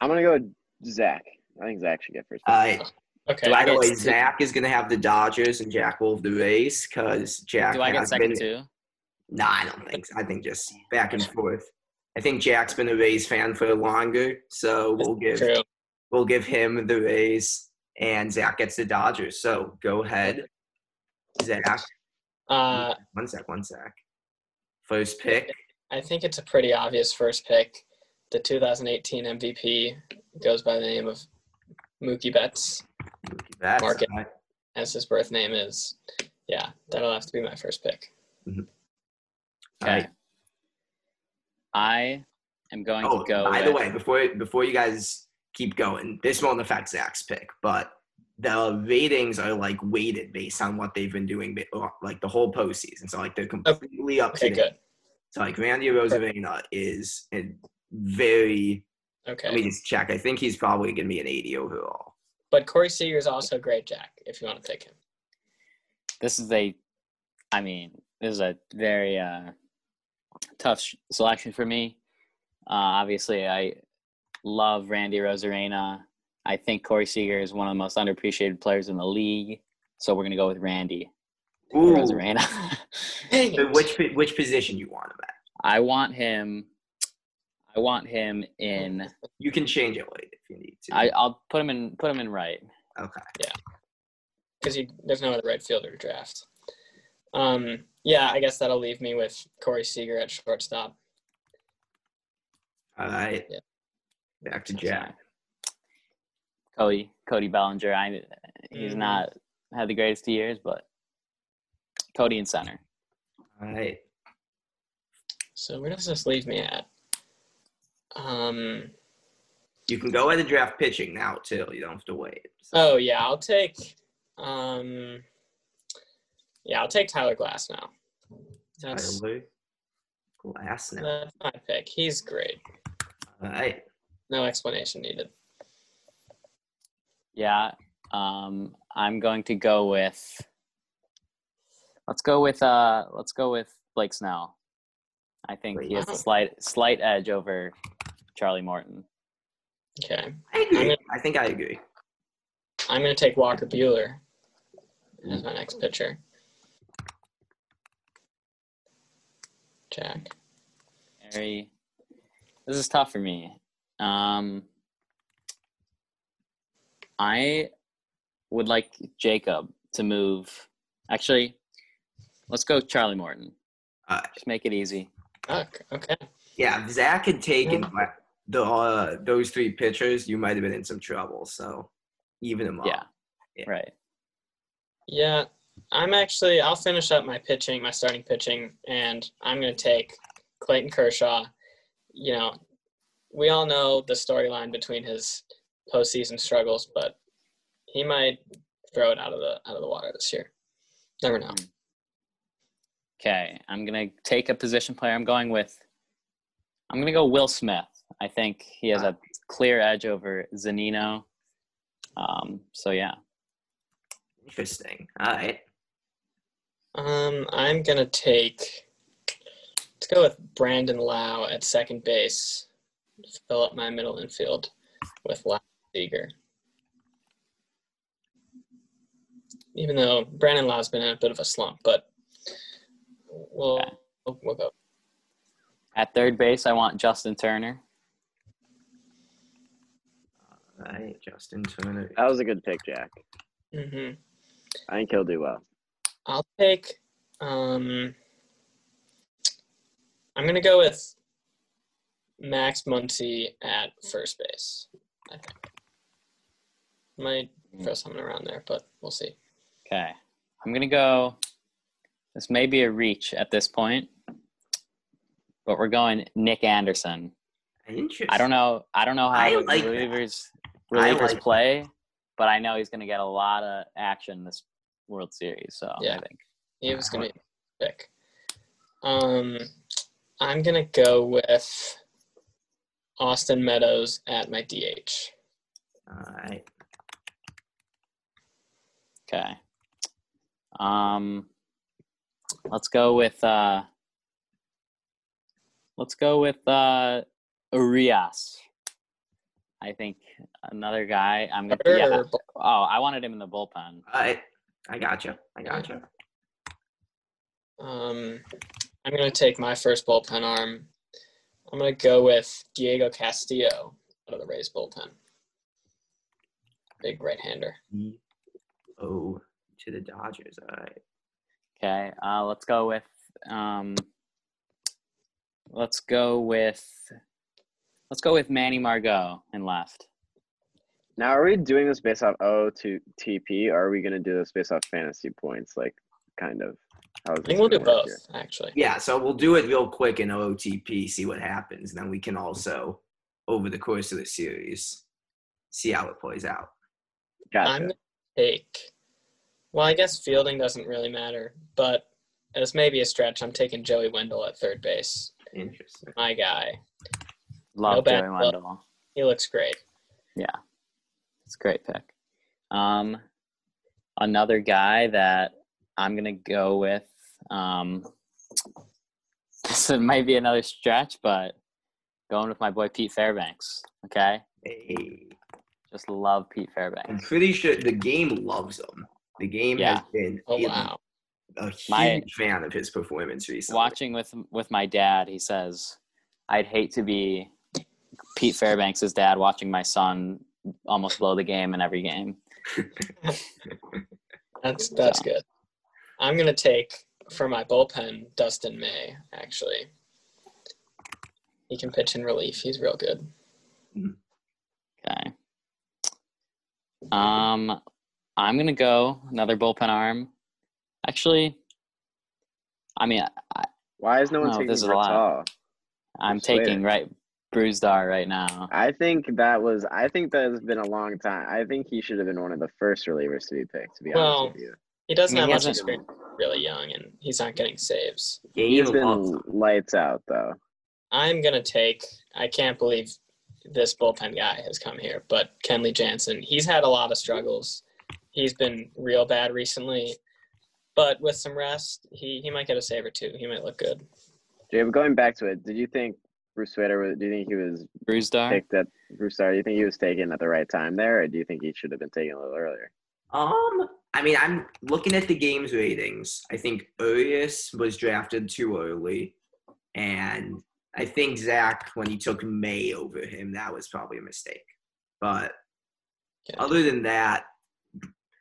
I'm gonna go with Zach. I think Zach should get first. pick. Okay. By the get way, two? Zach is going to have the Dodgers and Jack will have the Rays because Jack Do I get has second been. too? No, I don't think so. I think just back and forth. I think Jack's been a Rays fan for longer, so we'll give True. we'll give him the Rays, and Zach gets the Dodgers. So go ahead, Zach. Uh, One sec, one sec. First pick. I think it's a pretty obvious first pick. The 2018 MVP goes by the name of Mookie Betts, Mookie Betts. Mark it. All right. as his birth name is. Yeah, that'll have to be my first pick. All Okay. right. I am going Oh, to go. by the way, before before you guys keep going, this won't affect Zach's pick, but the ratings are like weighted based on what they've been doing uh, like the whole postseason. So like they're completely up to Okay, date. good. So like Randy Arozarena is a very. Okay. Let me just check. I think he's probably going to be an 80 overall. But Corey Seager is also great, Jack, if you want to pick him. this is a, I mean, this is a very uh, tough sh- selection for me. Uh, obviously, I love Randy Arozarena. I think Corey Seager is one of the most underappreciated players in the league. So we're gonna go with Randy Ooh. Arozarena. Dang So it. which po- which position you want him at? I want him. I want him in. You can change it later if you need to. I, I'll put him in. Put him in right. okay. Yeah. Because there's no other right fielder to draft. Um, yeah, I guess that'll leave me with Corey Seager at shortstop. All right. Yeah. Back to Jack. Cody Cody Bellinger. I he's Mhm. not had the greatest of years, but Cody in center. All right. So where does this leave me at? Um, You can go ahead the draft pitching now too. You don't have to wait. So, oh yeah, I'll take. Um, yeah, I'll take Tyler Glasnow. That's Tyler Glasnow. that's my pick. He's great. All right. No explanation needed. Yeah. Um, I'm going to go with. Let's go with. Uh, let's go with Blake Snell. I think he has a slight slight edge over Charlie Morton. Okay, I agree. Gonna- I think I agree. I'm gonna take Walker Buehler as my next pitcher. Jack. Very. This is tough for me. Um, I would like Jacob to move. Actually, let's go Charlie Morton. All right. Just make it easy. Okay. Yeah, Zach had taken the uh, those three pitchers, you might have been in some trouble. So even them up. Yeah. Yeah. Right. Yeah, I'm actually. I'll finish up my pitching, my starting pitching, and I'm going to take Clayton Kershaw. You know, we all know the storyline between his postseason struggles, but he might throw it out of the out of the water this year. Never know. Okay. I'm gonna take a position player. I'm going with. I'm gonna go Will Smith. I think he has a clear edge over Zunino. Um, so yeah. Interesting. All right. Um, I'm gonna take. Let's go with Brandon Lowe at second base. Fill up my middle infield with Lowe Seager. Even though Brandon Lowe's been in a bit of a slump, but we'll Okay. we'll, we'll go. At third base, I want Justin Turner. All right. Justin Turner. That was a good pick, Jack. hmm I think he'll do well. I'll pick. Um, I'm gonna go with Max Muncy at first base. I think might throw something around there, but we'll see. Okay. I'm gonna go. This may be a reach at this point, but we're going Nick Anderson. Interesting. I don't know. I don't know how I like relievers I relievers like play, but I know he's gonna get a lot of action this World Series. So Yeah. I think. He was gonna be a pick. Um, I'm gonna go with Austin Meadows at my DH. All right. Okay. Um, let's go with uh, let's go with uh, Urias. I think another guy. I'm gonna. Yeah. Oh, I wanted him in the bullpen. All right. I got you. I got you. Um, I'm gonna take my first bullpen arm. I'm gonna go with Diego Castillo out of the Rays bullpen. Big right-hander. Oh, to the Dodgers. All right. Okay. Uh, let's go with um, let's go with let's go with Manny Margot and left. Now, are we doing this based off O to TP, or are we going to do this based off fantasy points? Like, kind of. How is I think we'll do both, here? actually. Yeah, so we'll do it real quick in OTP, see what happens. And then we can also, over the course of the series, see how it plays out. Gotcha. I'm gonna take. Well, I guess fielding doesn't really matter, but as maybe a stretch, I'm taking Joey Wendle at third base. Interesting. My guy. Love No bad Joey luck. Wendle. He looks great. Yeah, it's a great pick. Um, another guy that I'm gonna go with. Um, this might be another stretch, but going with my boy Pete Fairbanks. Okay, Hey, just love Pete Fairbanks. I'm pretty sure the game loves him. The game has been Oh a- wow. a huge My- fan of his performance recently. Watching with with my dad, he says, "I'd hate to be Pete Fairbanks' dad watching my son almost blow the game in every game." That's that's So- good. I'm gonna take for my bullpen Dustin May. Actually, he can pitch in relief. He's real good. Okay. Um, I'm gonna go another bullpen arm. Actually, I mean, I, Why is no one No, taking this is a lot. I'm taking right Brusdar right now. I think that was. I think that has been a long time. I think he should have been one of the first relievers to be picked. To be Well, honest with you, He doesn't I mean, have he much experience. Really young, and he's not getting saves. he's Game loves been him. lights out though. I'm gonna take. I can't believe this bullpen guy has come here, but Kenley Jansen. He's had a lot of struggles. He's been real bad recently, but with some rest, he he might get a save or two. He might look good. Jay, going back to it, did you think Bruce Sweater? was- Do you think he was Brusdar. picked at Bruce Star? Do you think he was taken at the right time there, or do you think he should have been taken a little earlier? Um, I mean, I'm looking at the game's ratings. I think Urias was drafted too early, and I think Zach, when he took May over him, that was probably a mistake. But Yeah. other than that,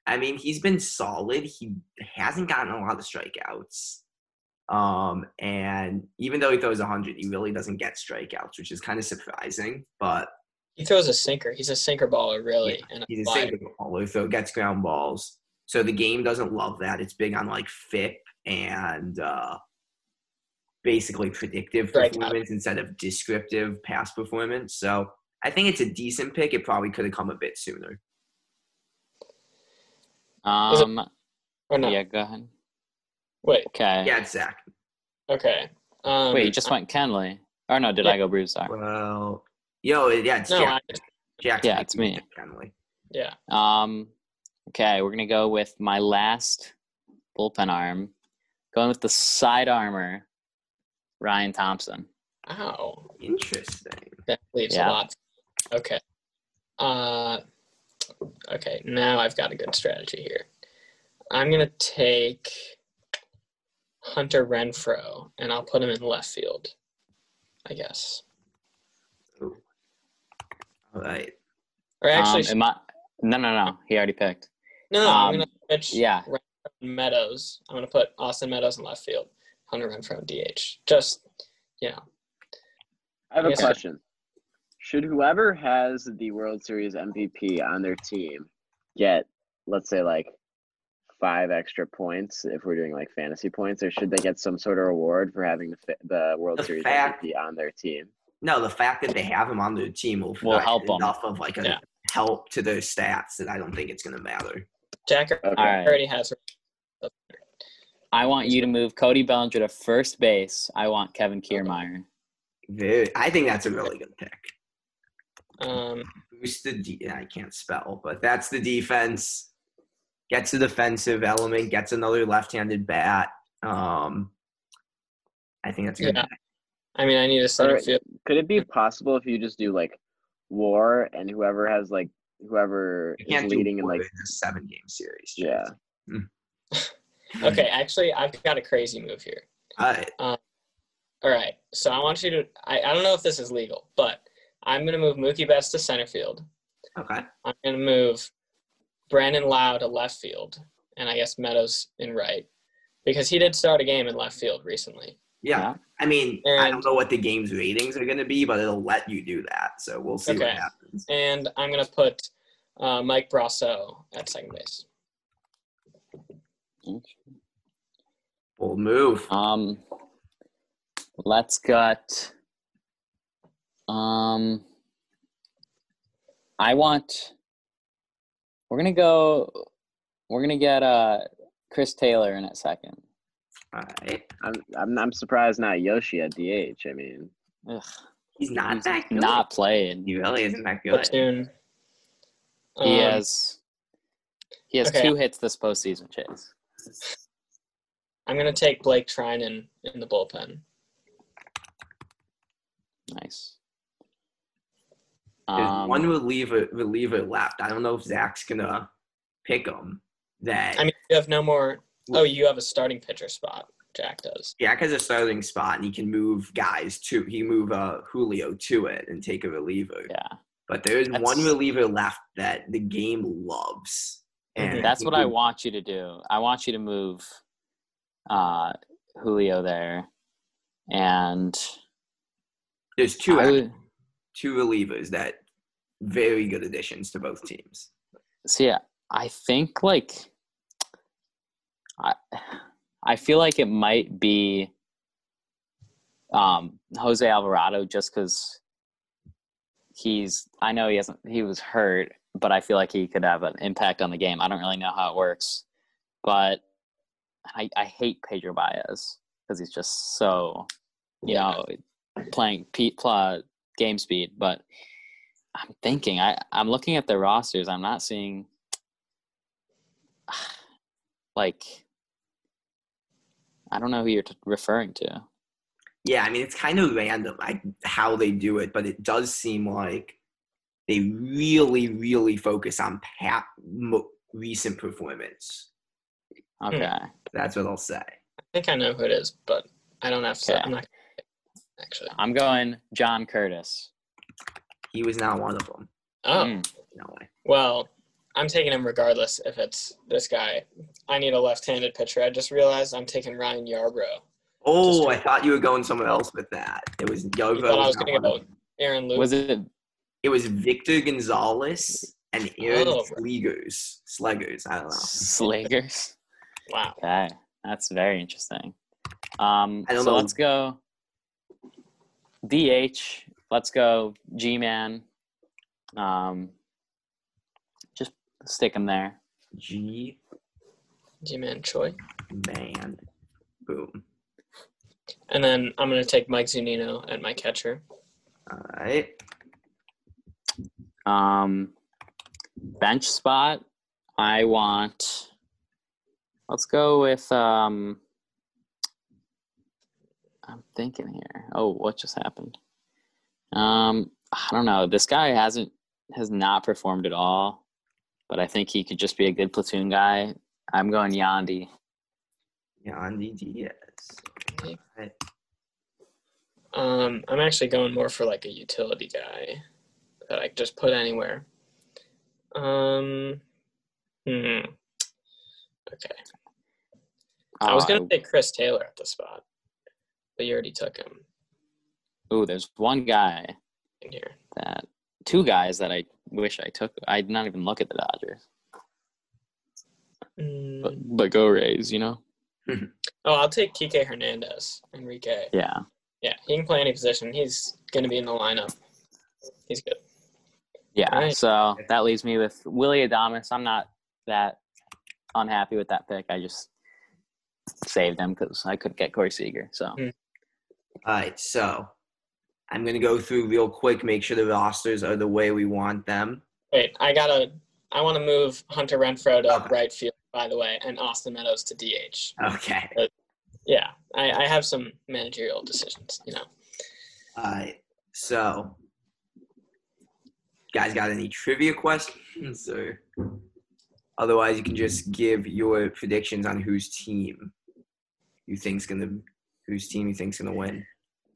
I mean, he's been solid. He hasn't gotten a lot of strikeouts. Um, and even though he throws 100, he really doesn't get strikeouts, which is kind of surprising. But He throws a sinker. He's a sinker baller, really, and a He's a slider. single baller, so gets ground balls. So the game doesn't love that. It's big on like FIP and uh, basically predictive Strikeout. performance instead of descriptive past performance. So I think it's a decent pick. It probably could have come a bit sooner. Is it- Um, Or no? yeah, go ahead. Wait. Okay. Yeah, it's Zach. Okay. Um, Wait, you just went Kenley. Or no, did Yeah. I go Brusdar? Well, yo, yeah, it's no. Jack. I, Jack's Yeah, it's me. Kenley. yeah. Um, okay, we're gonna go with my last bullpen arm. Going with the side armor, Ryan Thompson. Ow. Interesting. That leaves Yeah. a lot. Okay. Uh, okay. Now I've got a good strategy here. I'm gonna take Hunter Renfroe, and I'll put him in left field. I guess. All right. Or actually, um, I, no, no, no. He already picked. no. I'm um, gonna pitch Yeah. Meadows. I'm gonna put Austin Meadows in left field. Hunter Renfroe in DH. Just you know. I have a Yes, sir. question. Should whoever has the World Series MVP on their team get, let's say, like five extra points if we're doing like fantasy points, or should they get some sort of reward for having the the World The Series fact- MVP on their team? No, the fact that they have him on their team will, Will provide help 'em. enough of like a Yeah. help to their stats that I don't think it's going to matter. Jack Okay. All right. already has. I want you to move Cody Bellinger to first base. I want Kevin Kiermaier. Very, I think that's a really good pick. Um, Boost the de- I can't spell, but that's the defense. Gets a defensive element. Gets another left-handed bat. Um, I think that's good. Yeah. I mean, I need a center Alright. field. Could it be possible if you just do like WAR and whoever has like whoever is leading in like in a seven-game series. yeah. Mm. Okay, actually, I've got a crazy move here. All right. All right, so I want you to. I, I don't know if this is legal, but I'm going to move Mookie Betts to center field. Okay. I'm going to move Brandon Lowe to left field, and I guess Meadows in right, because he did start a game in left field recently. Yeah. Yeah. I mean, I And- don't know what the game's ratings are going to be, but it'll let you do that. So we'll see what happens. And I'm going to put uh, Mike Brosseau at second base. We'll move. Um, let's get. Um, I want. We're gonna go. We're gonna get uh Chris Taylor in at second. All right. I'm I'm I'm surprised not Yoshi at DH. I mean, Ugh, He's not he's that good. not playing. He really isn't that good. Platoon. He Um, has. He has okay. two hits this postseason, Chase. I'm going to take Blake Treinen in the bullpen. Nice. There's Um, one reliever reliever left. I don't know if Zach's gonna pick him. That I mean, you have no more. Oh, you have a starting pitcher spot. Jack does. Jack has a starting spot and he can move guys to he move uh, Julio to it and take a reliever. yeah, But there's one reliever left that the game loves. And that's he what I want you to do. I want you to move uh, Julio there, and There's two would, two relievers that very good additions to both teams. see. I think like I I feel like it might be um, Jose Alvarado just because he's. I know he hasn't. He was hurt, but I feel like he could have an impact on the game. I don't really know how it works, but I I hate Pedro Baez because he's just so you Yeah. know playing Pete pl- game speed. But I'm thinking I I'm looking at the rosters. I'm not seeing like I don't know who you're t- referring to. Yeah, I mean it's kind of random like how they do it, but it does seem like they really, really focus on pat mo- recent performance. Hmm. Okay. That's what I'll say. I think I know who it is, but I don't have to. Okay. I'm not. Actually. I'm going John Curtiss. He was not one of them. Oh Mm. No way. well, I'm taking him regardless if it's this guy. I need a left-handed pitcher. I just realized I'm taking Ryan Yarbrough. Oh, Just- I thought you were going somewhere else with that. It was Yogo. You thought I was not gonna go- Aaron Luke. Was it It was Victor Gonzalez and Aaron Oh. Slegers. Slegers. I don't know. Slagers? wow. Okay, that's very interesting. Um, so know. let's go DH. Let's go Ji-Man. Um, just stick him there. G Ji-Man Choi. man. Boom. And then I'm gonna take Mike Zunino at my catcher. All right. Um, bench spot. I want. Let's go with. Um, I'm thinking here. Oh, what just happened? Um, I don't know. This guy hasn't has not performed at all, but I think he could just be a good platoon guy. I'm going Yandy. Yandy Diaz. Okay. All right. Um, I'm actually going more for like a utility guy that I could just put anywhere. Um, hmm. Okay. I was gonna Uh, take Chris Taylor at the spot, but you already took him oh, there's one guy in here. that two guys that I wish I took. I did not even look at the Dodgers, Mm, but but go Rays, you know. oh, I'll take Kike Hernandez, Enrique. Yeah. Yeah, he can play any position. He's gonna be in the lineup. He's good. Yeah, Right. so that leaves me with Willy Adames. I'm not that unhappy with that pick. I just saved him because I couldn't get Corey Seager. So Mm. All right. So I'm gonna go through real quick, make sure the rosters are the way we want them. Wait, I gotta. I want to move Hunter Renfroe to Okay. right field, by the way, and Austin Meadows to DH. Okay. Yeah, I, I have some managerial decisions. You know. All right. So, guys, got any trivia questions? Or otherwise, you can just give your predictions on whose team you think's gonna, whose team you think's gonna win.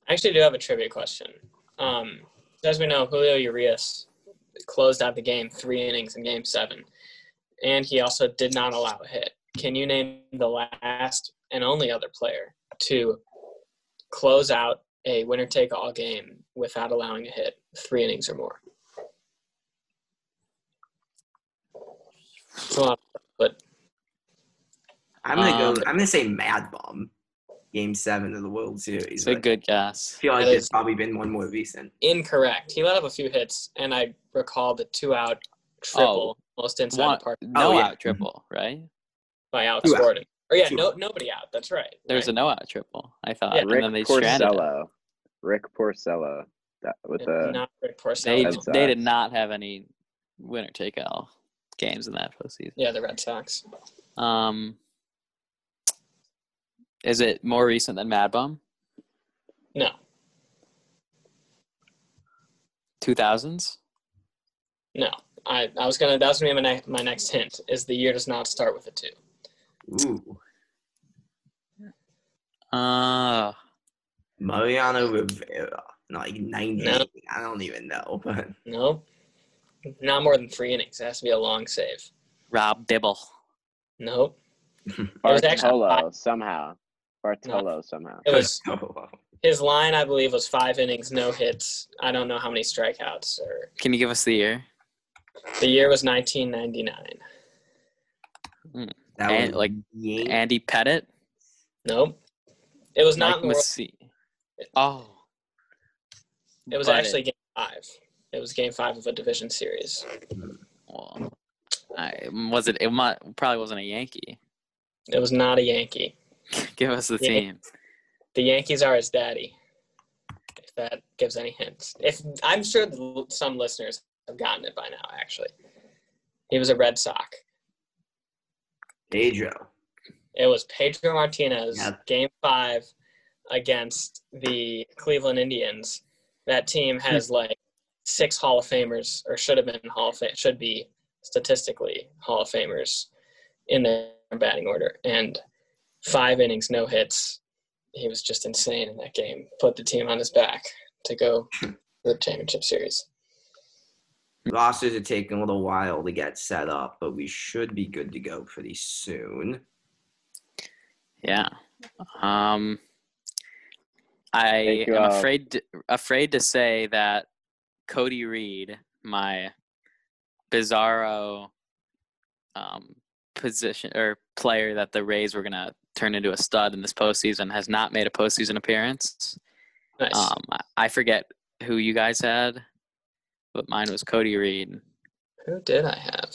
I actually do have a trivia question. Um, as we know, Julio Urias closed out the game three innings in Game Seven, and he also did not allow a hit. Can you name the last and only other player to close out a winner-take-all game without allowing a hit, three innings or more? It's a lot, but I'm gonna Um, go. I'm gonna say Mad Bum, Game Seven of the World Series. it's a but good I guess. feel like That there's probably been one more recent. incorrect. He let up a few hits, and I recall the two-out triple most inside One, the park. no Oh, yeah. out triple, right? by Two out. outscored him. Or yeah, Two no out. nobody out. That's right. There's a no out triple. I thought, Yeah. and Rick then they. Porcello. Rick Porcello. That with It's the not Rick They Porcello. Red they did not have any winner take all games in that postseason. yeah, the Red Sox. Um, is it more recent than Mad Bum? No, 2000s? No, I, I was gonna. That was gonna be my, ne- my next hint. Is the year does not start with a two. Ooh, Uh, Mariano Rivera. Like 90. No. I don't even know, but Nope. Not more than three innings. It has to be a long save. Rob Dibble. Nope. was actually Bartolo somehow. Bartolo somehow. It was his line. I believe was five innings, no hits. I don't know how many strikeouts. Or Can you give us the year? the year was 1999. Hmm. that And, was like, Yank- Andy Pettitte? Nope. It was Mike not in the World. Oh. It was But actually game five. It was game five of a division series. well, I, was it? It might, probably wasn't a Yankee. It was not a Yankee. give us the Yeah. team. The Yankees are his daddy. If that gives any hints. If I'm sure some listeners have gotten it by now. Actually, he was a Red Sox. Pedro. It was Pedro Martinez, Yep. game five against the Cleveland Indians. That team has hmm. like six Hall of Famers, or should have been Hall of Fame, should be statistically Hall of Famers in their batting order. And five innings, no hits. He was just insane in that game. Put the team on his back to go to the championship series. Rosters are taking a little while to get set up, but we should be good to go pretty soon. Yeah. Um, I you, am uh, afraid to, afraid to say that Cody Reed, my bizarro um, position or player that the Rays were gonna turn into a stud in this postseason, has not made a postseason appearance. Nice. Um, I- I forget who you guys had, but mine was Cody Reed. Who did I have?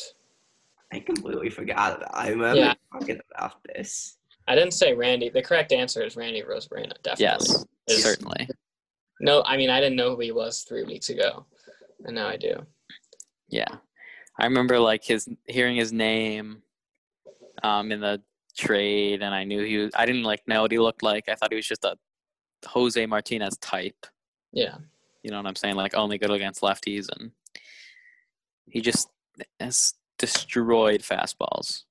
I completely forgot about. I remember Yeah. talking about this. I didn't say Randy. The correct answer is Randy Arozarena, definitely. Yes, Is- certainly. No, I mean I didn't know who he was three weeks ago, and now I do. Yeah, I remember like his hearing his name um, in the trade, and I knew he was. I didn't like know what he looked like. I thought he was just a Jose Martinez type. Yeah, You know what I'm saying? Like only good against lefties, and he just has destroyed fastballs.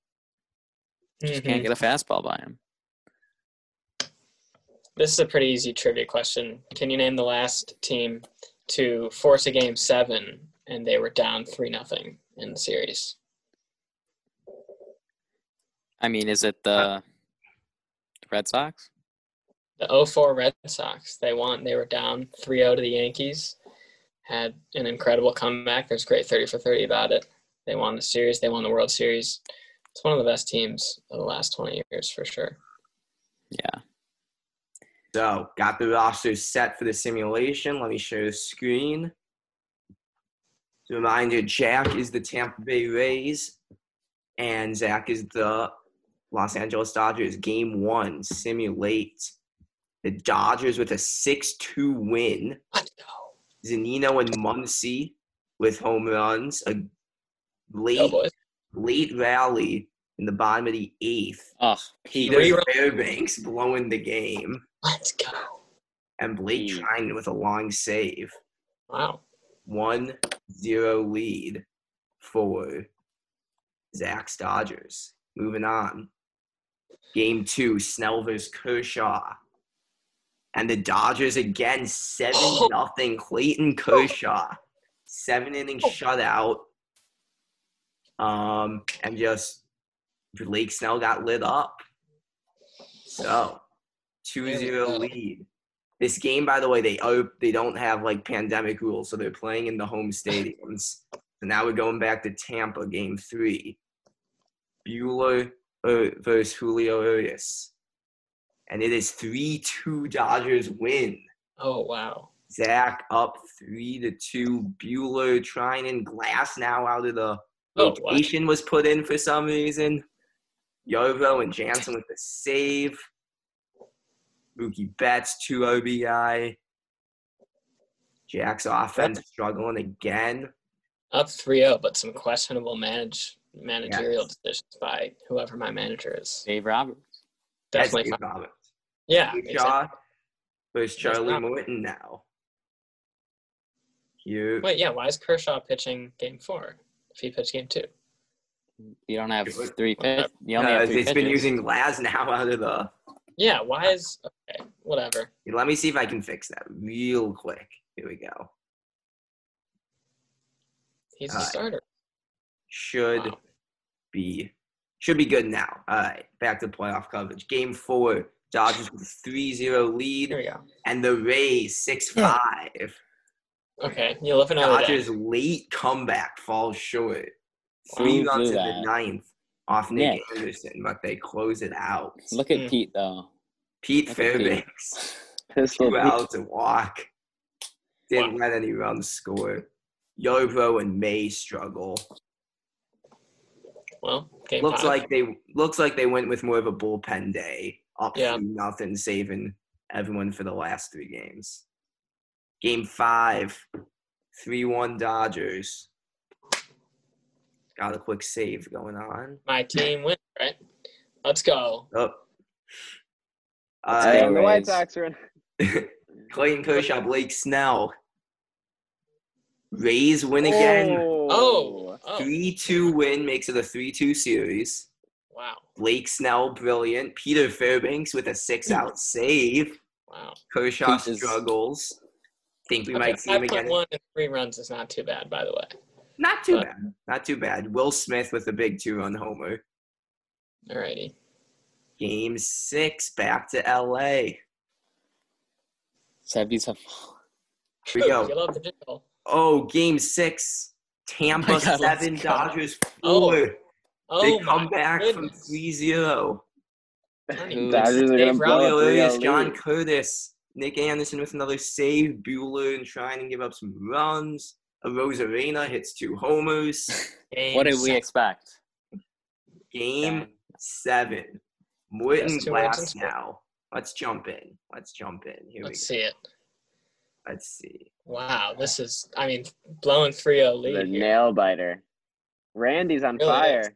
You just Mhm. can't get a fastball by him. this is a pretty easy trivia question. Can you name the last team to force a game seven and they were down three nothing in the series? I mean, is it the uh, Red Sox? The 04 Red Sox. They won. They were down 3-0 to the Yankees. Had an incredible comeback. There's great 30 for 30 about it. They won the series. They won the World Series. It's one of the best teams of the last 20 years for sure. Yeah. So, got the rosters set for the simulation. Let me share the screen. As a reminder, Jack is the Tampa Bay Rays, and Zach is the Los Angeles Dodgers. Game one, simulate the Dodgers with a 6 2 win. Let's go. Zunino and Muncy with home runs. A late, boys. late rally in the bottom of the eighth. Oh, Peter Fairbanks blowing the game. Let's go. And Blake. Trine with a long save. Wow. One zero lead for Zach's Dodgers. Moving on. Game two, Snell versus Kershaw. And the Dodgers again, 7 Oh. nothing. Clayton Kershaw. Seven inning Oh. shutout. Um, and just Blake Snell got lit up. So 2-0 lead. This game, by the way, they op- they don't have like pandemic rules, so they're playing in the home stadiums. So now we're going back to Tampa, game three. Buehler versus Julio Urias. And it is 3-2 Dodgers win. Oh, wow. Zach up 3 to 2. Buehler trying in Glasnow out of the Oh, rotation was put in for some reason. Yovo and Jansen with the save. Mookie Betts, two OBI. Jack's offense struggling again. Up 3-0, but some questionable manage managerial Yes. decisions by whoever my manager is. Dave Roberts. That's Definitely. Dave Roberts. Yeah. Dave exactly. Shaw versus Charlie not- Morton now. You Wait, yeah. Why is Kershaw pitching game four if he pitched game two? You don't have three pitch. You only uh, have three it's been using Glasnow out of the. Yeah. Why is okay? Whatever. Let me see if I can fix that real quick. Here we go. He's a Alright. starter. Should Wow. be should be good now. All right, back to playoff coverage. Game four, Dodgers with a 3-0 lead, Here we go. and the Rays 6-5. Okay, you live another day. Dodgers late comeback falls short. Three Who runs in the ninth off Nick, Nick. Anderson, but they close it out. Look at Mm. Pete though. Pete Look at Pete. Fairbanks, Pistol two Pete. outs and walk. Didn't let any runs score. Yobro and May struggle. Well, game looks five. like they looks like they went with more of a bullpen day, up Yeah. three nothing, saving everyone for the last three games. Game five, three one Dodgers. Got a quick save going on. my team wins, right? Let's go. Oh. Uh, the White Sox are in. Clayton Kershaw, Blake Snell. Rays win again. Oh, oh, Oh. Three two win makes it a three two series. wow, Blake Snell, brilliant. Peter Fairbanks with a six hmm. out save. wow. Kershaw Peaches. struggles. Think we Okay, might see him again. one and three runs is not too bad, by the way. Not too but- bad. Not too bad. Will Smith with a big two run homer. Alrighty. Game six, back to LA. Seventies have Here we go. love the jingle. Oh, game six. Tampa my God, seven. Dodgers Oh, four. Oh they come back from goodness. 3 0. Dodgers are gonna Dave blow a Buehler, 3-0 John. Curtiss, Nick Anderson with another save. Buehler and trying to give up some runs. Arozarena hits two homers. What did we expect? Game seven. Morton Yes, two wins and last score. now. Let's jump in. Let's jump in. Here Let's we see it. Go. Let's see. Wow, this is, I mean, blowing 3 0 The lead. here. nail biter. Randy's on Really fire.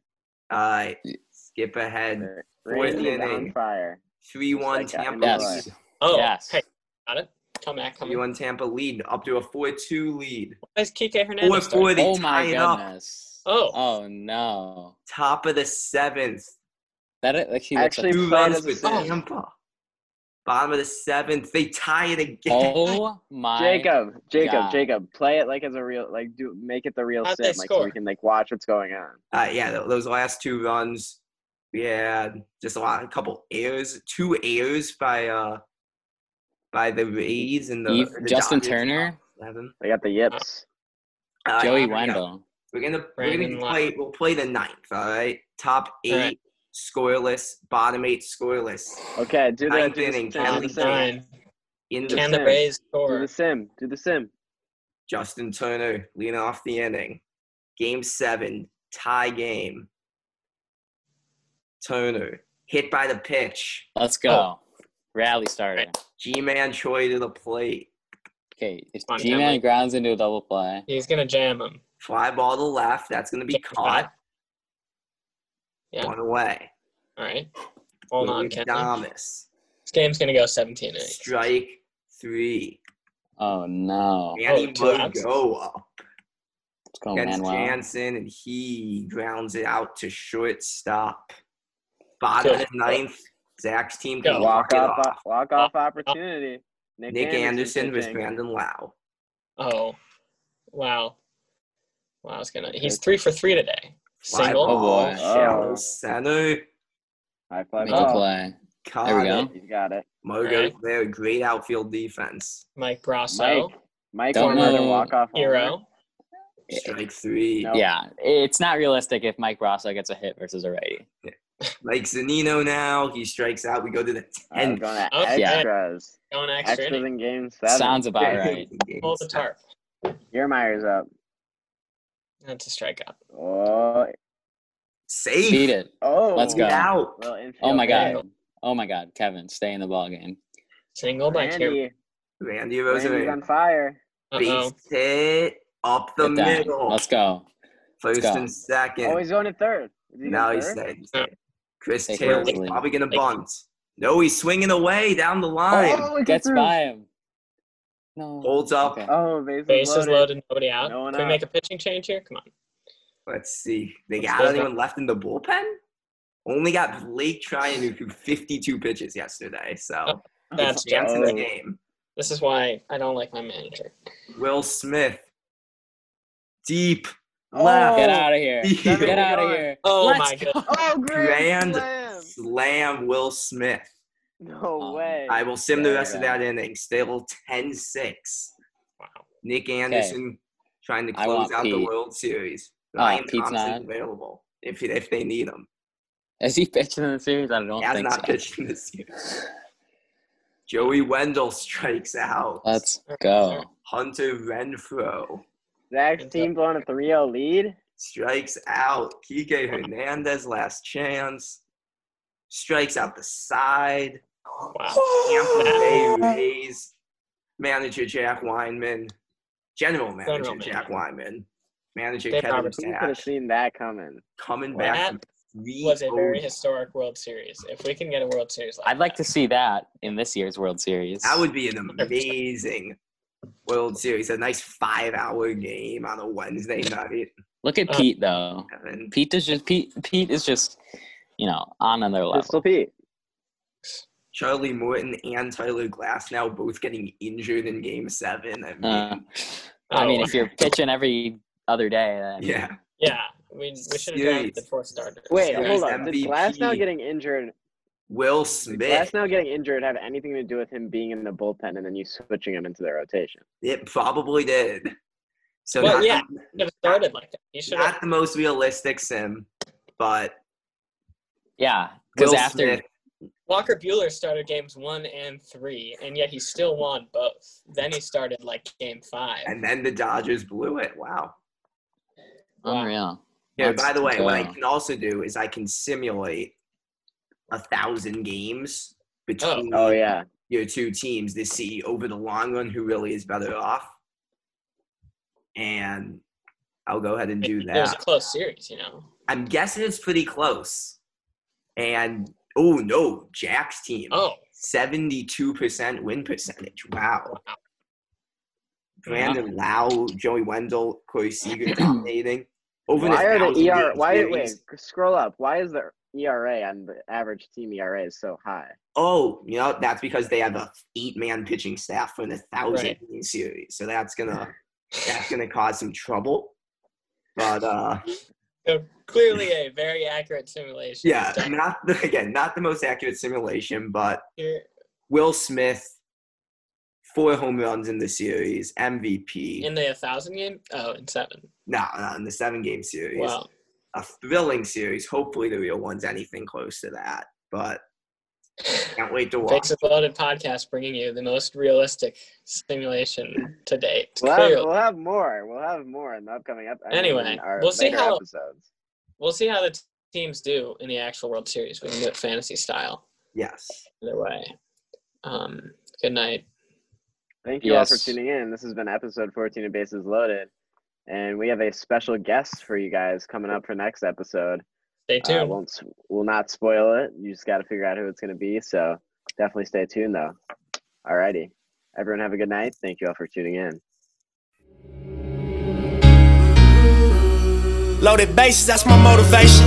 All right. Skip ahead. Randy's on inning. fire. 3 1 like Tampa oh, Yes. lead. Oh, Yes. hey, got it. Come back, come Three one Tampa lead. Up to a 4 2 lead. Why is Kike 4 Hernandez 4. starting? They oh my it up. Oh. Oh no. Top of the seventh. That it- like he looks Actually, like, Two played runs as a for. Tampa. Bottom of the seventh. They tie it again. Oh my Jacob, Jacob, God. Jacob, play it like as a real, like do make it the real How'd sim, they like so we can like watch what's going on. Uh, yeah, those last two runs, yeah, just a lot, a couple errors, two errors by uh by the Rays and the, Eve- the Justin Dodgers. Turner, Eleven. They got the yips. Uh, Joey here we go. Wendle. We're gonna we're Brandon gonna play. We'll play the ninth. All right, top eight All right. Scoreless, bottom eight scoreless. Okay, do the Ninth do the, inning, sim, do the sim. In the Can the sim. Rays Do the sim. Do the sim. Justin Turner leading off the inning. Game seven, tie game. Turner hit by the pitch. Let's go. Oh. Rally starter. Ji-Man Choi to the plate. Okay, if Ji-Man grounds into a double play. He's going to jam him. Fly ball to left. That's going to be Take a shot. caught. Yeah. One away. All right. Hold on, Luis Kenny. Adames. This game's going to go 17 innings. Strike three. Oh no. Manny oh, two outs. go up Let's go, against Manuel. Jansen, and he grounds it out to shortstop. Bottom of the ninth. Zach's team can Walk walk off, off. walk off opportunity. Nick, Nick Anderson with pitching. Brandon Lowe. Oh, wow. Wow, it's gonna. He's three for three today. Fly Single. Oh, ball, boy. shallow Oh. center. High fly Make play. Caught There we go. He's got it. Mogo's Right. there. Great outfield defense. Mike Brosseau. Mike. Mike Don't another know. walk off Hero. Strike three. No. Yeah, it's not realistic if Mike Rosso gets a hit versus a righty. Mike Zunino now. He strikes out. We go to the And 10th. going to oh, Okay. extras. Going extra Extras inning. in game seven. Sounds about right. Pull the tarp. Yermeyer's up. That's a strikeout. Oh, Safe. Beat it. oh. Let's go. Out. Well, Oh my God. game. Oh my God, Kevin, stay in the ball game. Single by Kieran. Randy, Randy Randy's on fire. Uh-oh. Base hit up the middle. Let's go. First go. and second. Oh, he's going to third. Is he now going he's third? staying. Uh, Chris Take Taylor probably gonna bunt. No, he's swinging away down the oh, line. Oh, he Gets threw. by him. No. Holds up. Okay. Oh, bases, Bases loaded. loaded, nobody out. No one Can we make a pitching change here? Come on. Let's see. They Let's got go. anyone left in the bullpen? Only got Blake Treinen who threw 52 pitches yesterday. So Oh, That's chance in the Oh. game. This is why I don't like my manager. Will Smith. Deep. Oh, Left. Get out of here. Yeah. Get out of here. Oh Let's my go. god. Oh, grand, Grand slam. slam Will Smith. No Um, way. I will sim the Yeah, rest of that inning. Still 10 6. Wow. Nick Anderson trying to close want out the World Series. Oh, Ryan Pete's Thompson not. available if, if they need him. Is he pitching in the series? I don't He has think not so. pitched in this year. Joey Wendle strikes out. Let's go. Hunter Renfroe Zach's team blowing a 3-0 lead. strikes out. Kike Hernandez, last chance. Strikes out the side. Wow. Tampa Bay That- Rays. Manager Jack Weinman. General manager General Jack Weinman. Manager Dave Kevin Robertson. Who could have seen that coming? Coming Well, back that from was a very historic World Series. If we can get a World Series like I'd like to see that in this year's World Series. That would be an amazing World Series. A nice five hour game on a Wednesday night. Look at Uh, Pete though. And Pete is just Pete. Pete is just you know on another level. Pistol Pete. Charlie Morton and Tyler Glasnow both getting injured in game seven. I mean, Uh, I mean, Oh. if you're pitching every other day, then yeah. Yeah, we, we should have Series. drafted four starters. Wait, Series hold on. Did Glasnow getting injured? Will Did Smith. Glass now getting injured have anything to do with him being in the bullpen and then you switching him into the rotation? It probably did. So Well, not, yeah. He should have started like that. He should have. not the most realistic sim, but yeah, because after Smith. Walker Buehler started games one and three, and yet he still won both. Then he started like game five. And then the Dodgers blew it. Wow. unreal. Yeah, Let's by the way, what I can also do is I can simulate a thousand games between Oh yeah. your two teams to see over the long run who really is better off. And I'll go ahead and do that. It was a close series, you know. I'm guessing it's pretty close. And oh no, Jack's team. Oh, 72% win percentage. Wow. Brandon Lowe, Joey Wendle, Corey Seager dominating. Over Why are the ER? Why series. wait? Scroll up. Why is the ERA on the average team ERA is so high? Oh, you know that's because they have a eight-man pitching staff for the thousand Right. series, so that's gonna that's gonna cause some trouble. But uh, so clearly a very accurate simulation. yeah, not the, again not the most accurate simulation, but Here, Will Smith, four home runs in the series, MVP. in the 1,000 game? Oh, in seven. no, no, in the seven-game series, Wow. a thrilling series. Hopefully, the real one's anything close to that. But can't wait to watch. Bases Loaded podcast bringing you the most realistic simulation to date. We'll have, we'll have more. We'll have more in the upcoming ep- Anyway, our we'll see how- episodes. We'll see how the t- teams do in the actual World Series. We can do it fantasy style. Yes. Either way. Um, good night. Thank you all for tuning in. This has been episode 14 of Bases Loaded. And we have a special guest for you guys coming up for next episode. Stay Uh, tuned. won't s- will not spoil it. You just got to figure out who it's going to be. So definitely stay tuned, though. Alrighty, everyone have a good night. Thank you all for tuning in. Loaded bases, that's my motivation.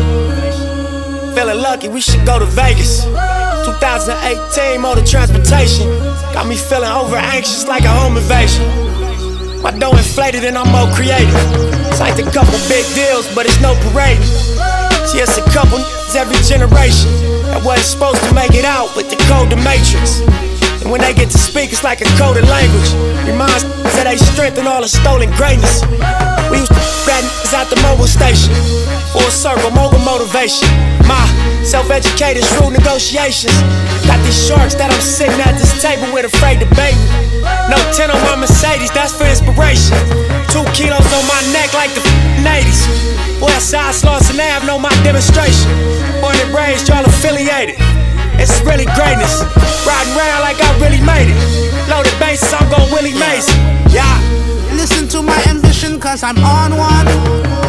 Feeling lucky, we should go to Vegas. 2018 motor transportation. Got me feeling over anxious like a home invasion. My dough inflated and I'm more creative. Signed a couple big deals, but it's no parade. It's a couple every generation that wasn't supposed to make it out with the code the matrix. And when they get to speak, it's like a coded language. Reminds that they strengthen all the stolen greatness. We used to rat niggas at the mobile station. Full circle, mogul motivation. My self-educated, shrewd negotiations. Got these sharks that I'm sitting at this table with afraid to bait me. No 10 on my Mercedes, that's for inspiration. Two kilos on my neck like the 80s. Westside Slauson Ave know my demonstration. Born and raised, y'all affiliated. It's really greatness. Riding around like I really made it. Loaded bases, I'm going Willie Mason. Yeah listen to my ambition, cause I'm on one.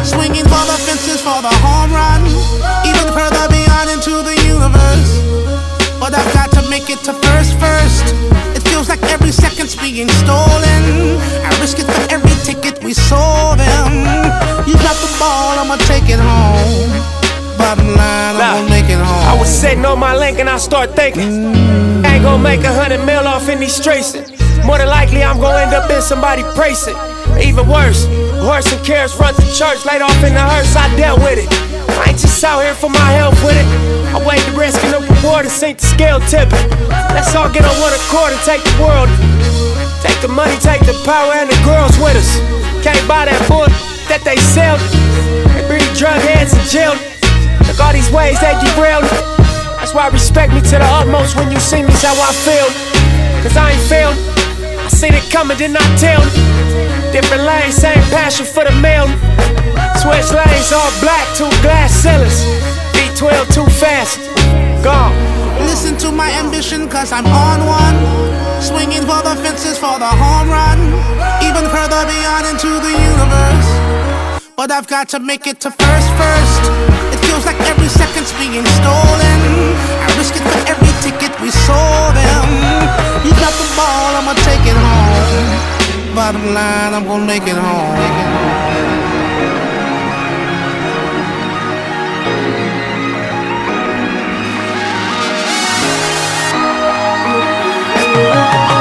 Swinging for the fences for the home run. Even further beyond into the universe. But I've got to make it to first, first. It feels like every second's being stolen. I risk it for every ticket we sold them. You got the ball, I'ma take it home. Bottom line, I'm gonna make it home. I was sitting on my link and I start thinking. Ain't gonna make a hundred mil off any these streets. More than likely, I'm gonna end up in somebody praising. Even worse, horse and carrots run to church, laid off in the hearse, I dealt with it. I ain't just out here for my health with it. I weighed the risk and the reward and sink the scale tipping. Let's all get on one accord and take the world. Take the money, take the power, and the girls with us. Can't buy that book that they sell. They breed drug heads in jail. Look all these ways they derailed. That's why respect me to the utmost when you see me's how I feel. Cause I ain't failed. I seen it coming, did not tell. Different lanes, same passion for the mail. Switch lanes, all black, two glass ceilings. V12 too fast. Gone. Listen to my ambition, cause I'm on one. Swinging for the fences for the home run. Even further beyond into the universe. But I've got to make it to first, first. It feels like every second's being stolen. I risk it for every ticket we sold them. I'ma take it home. Bottom line, I'm gonna make it home. Make it.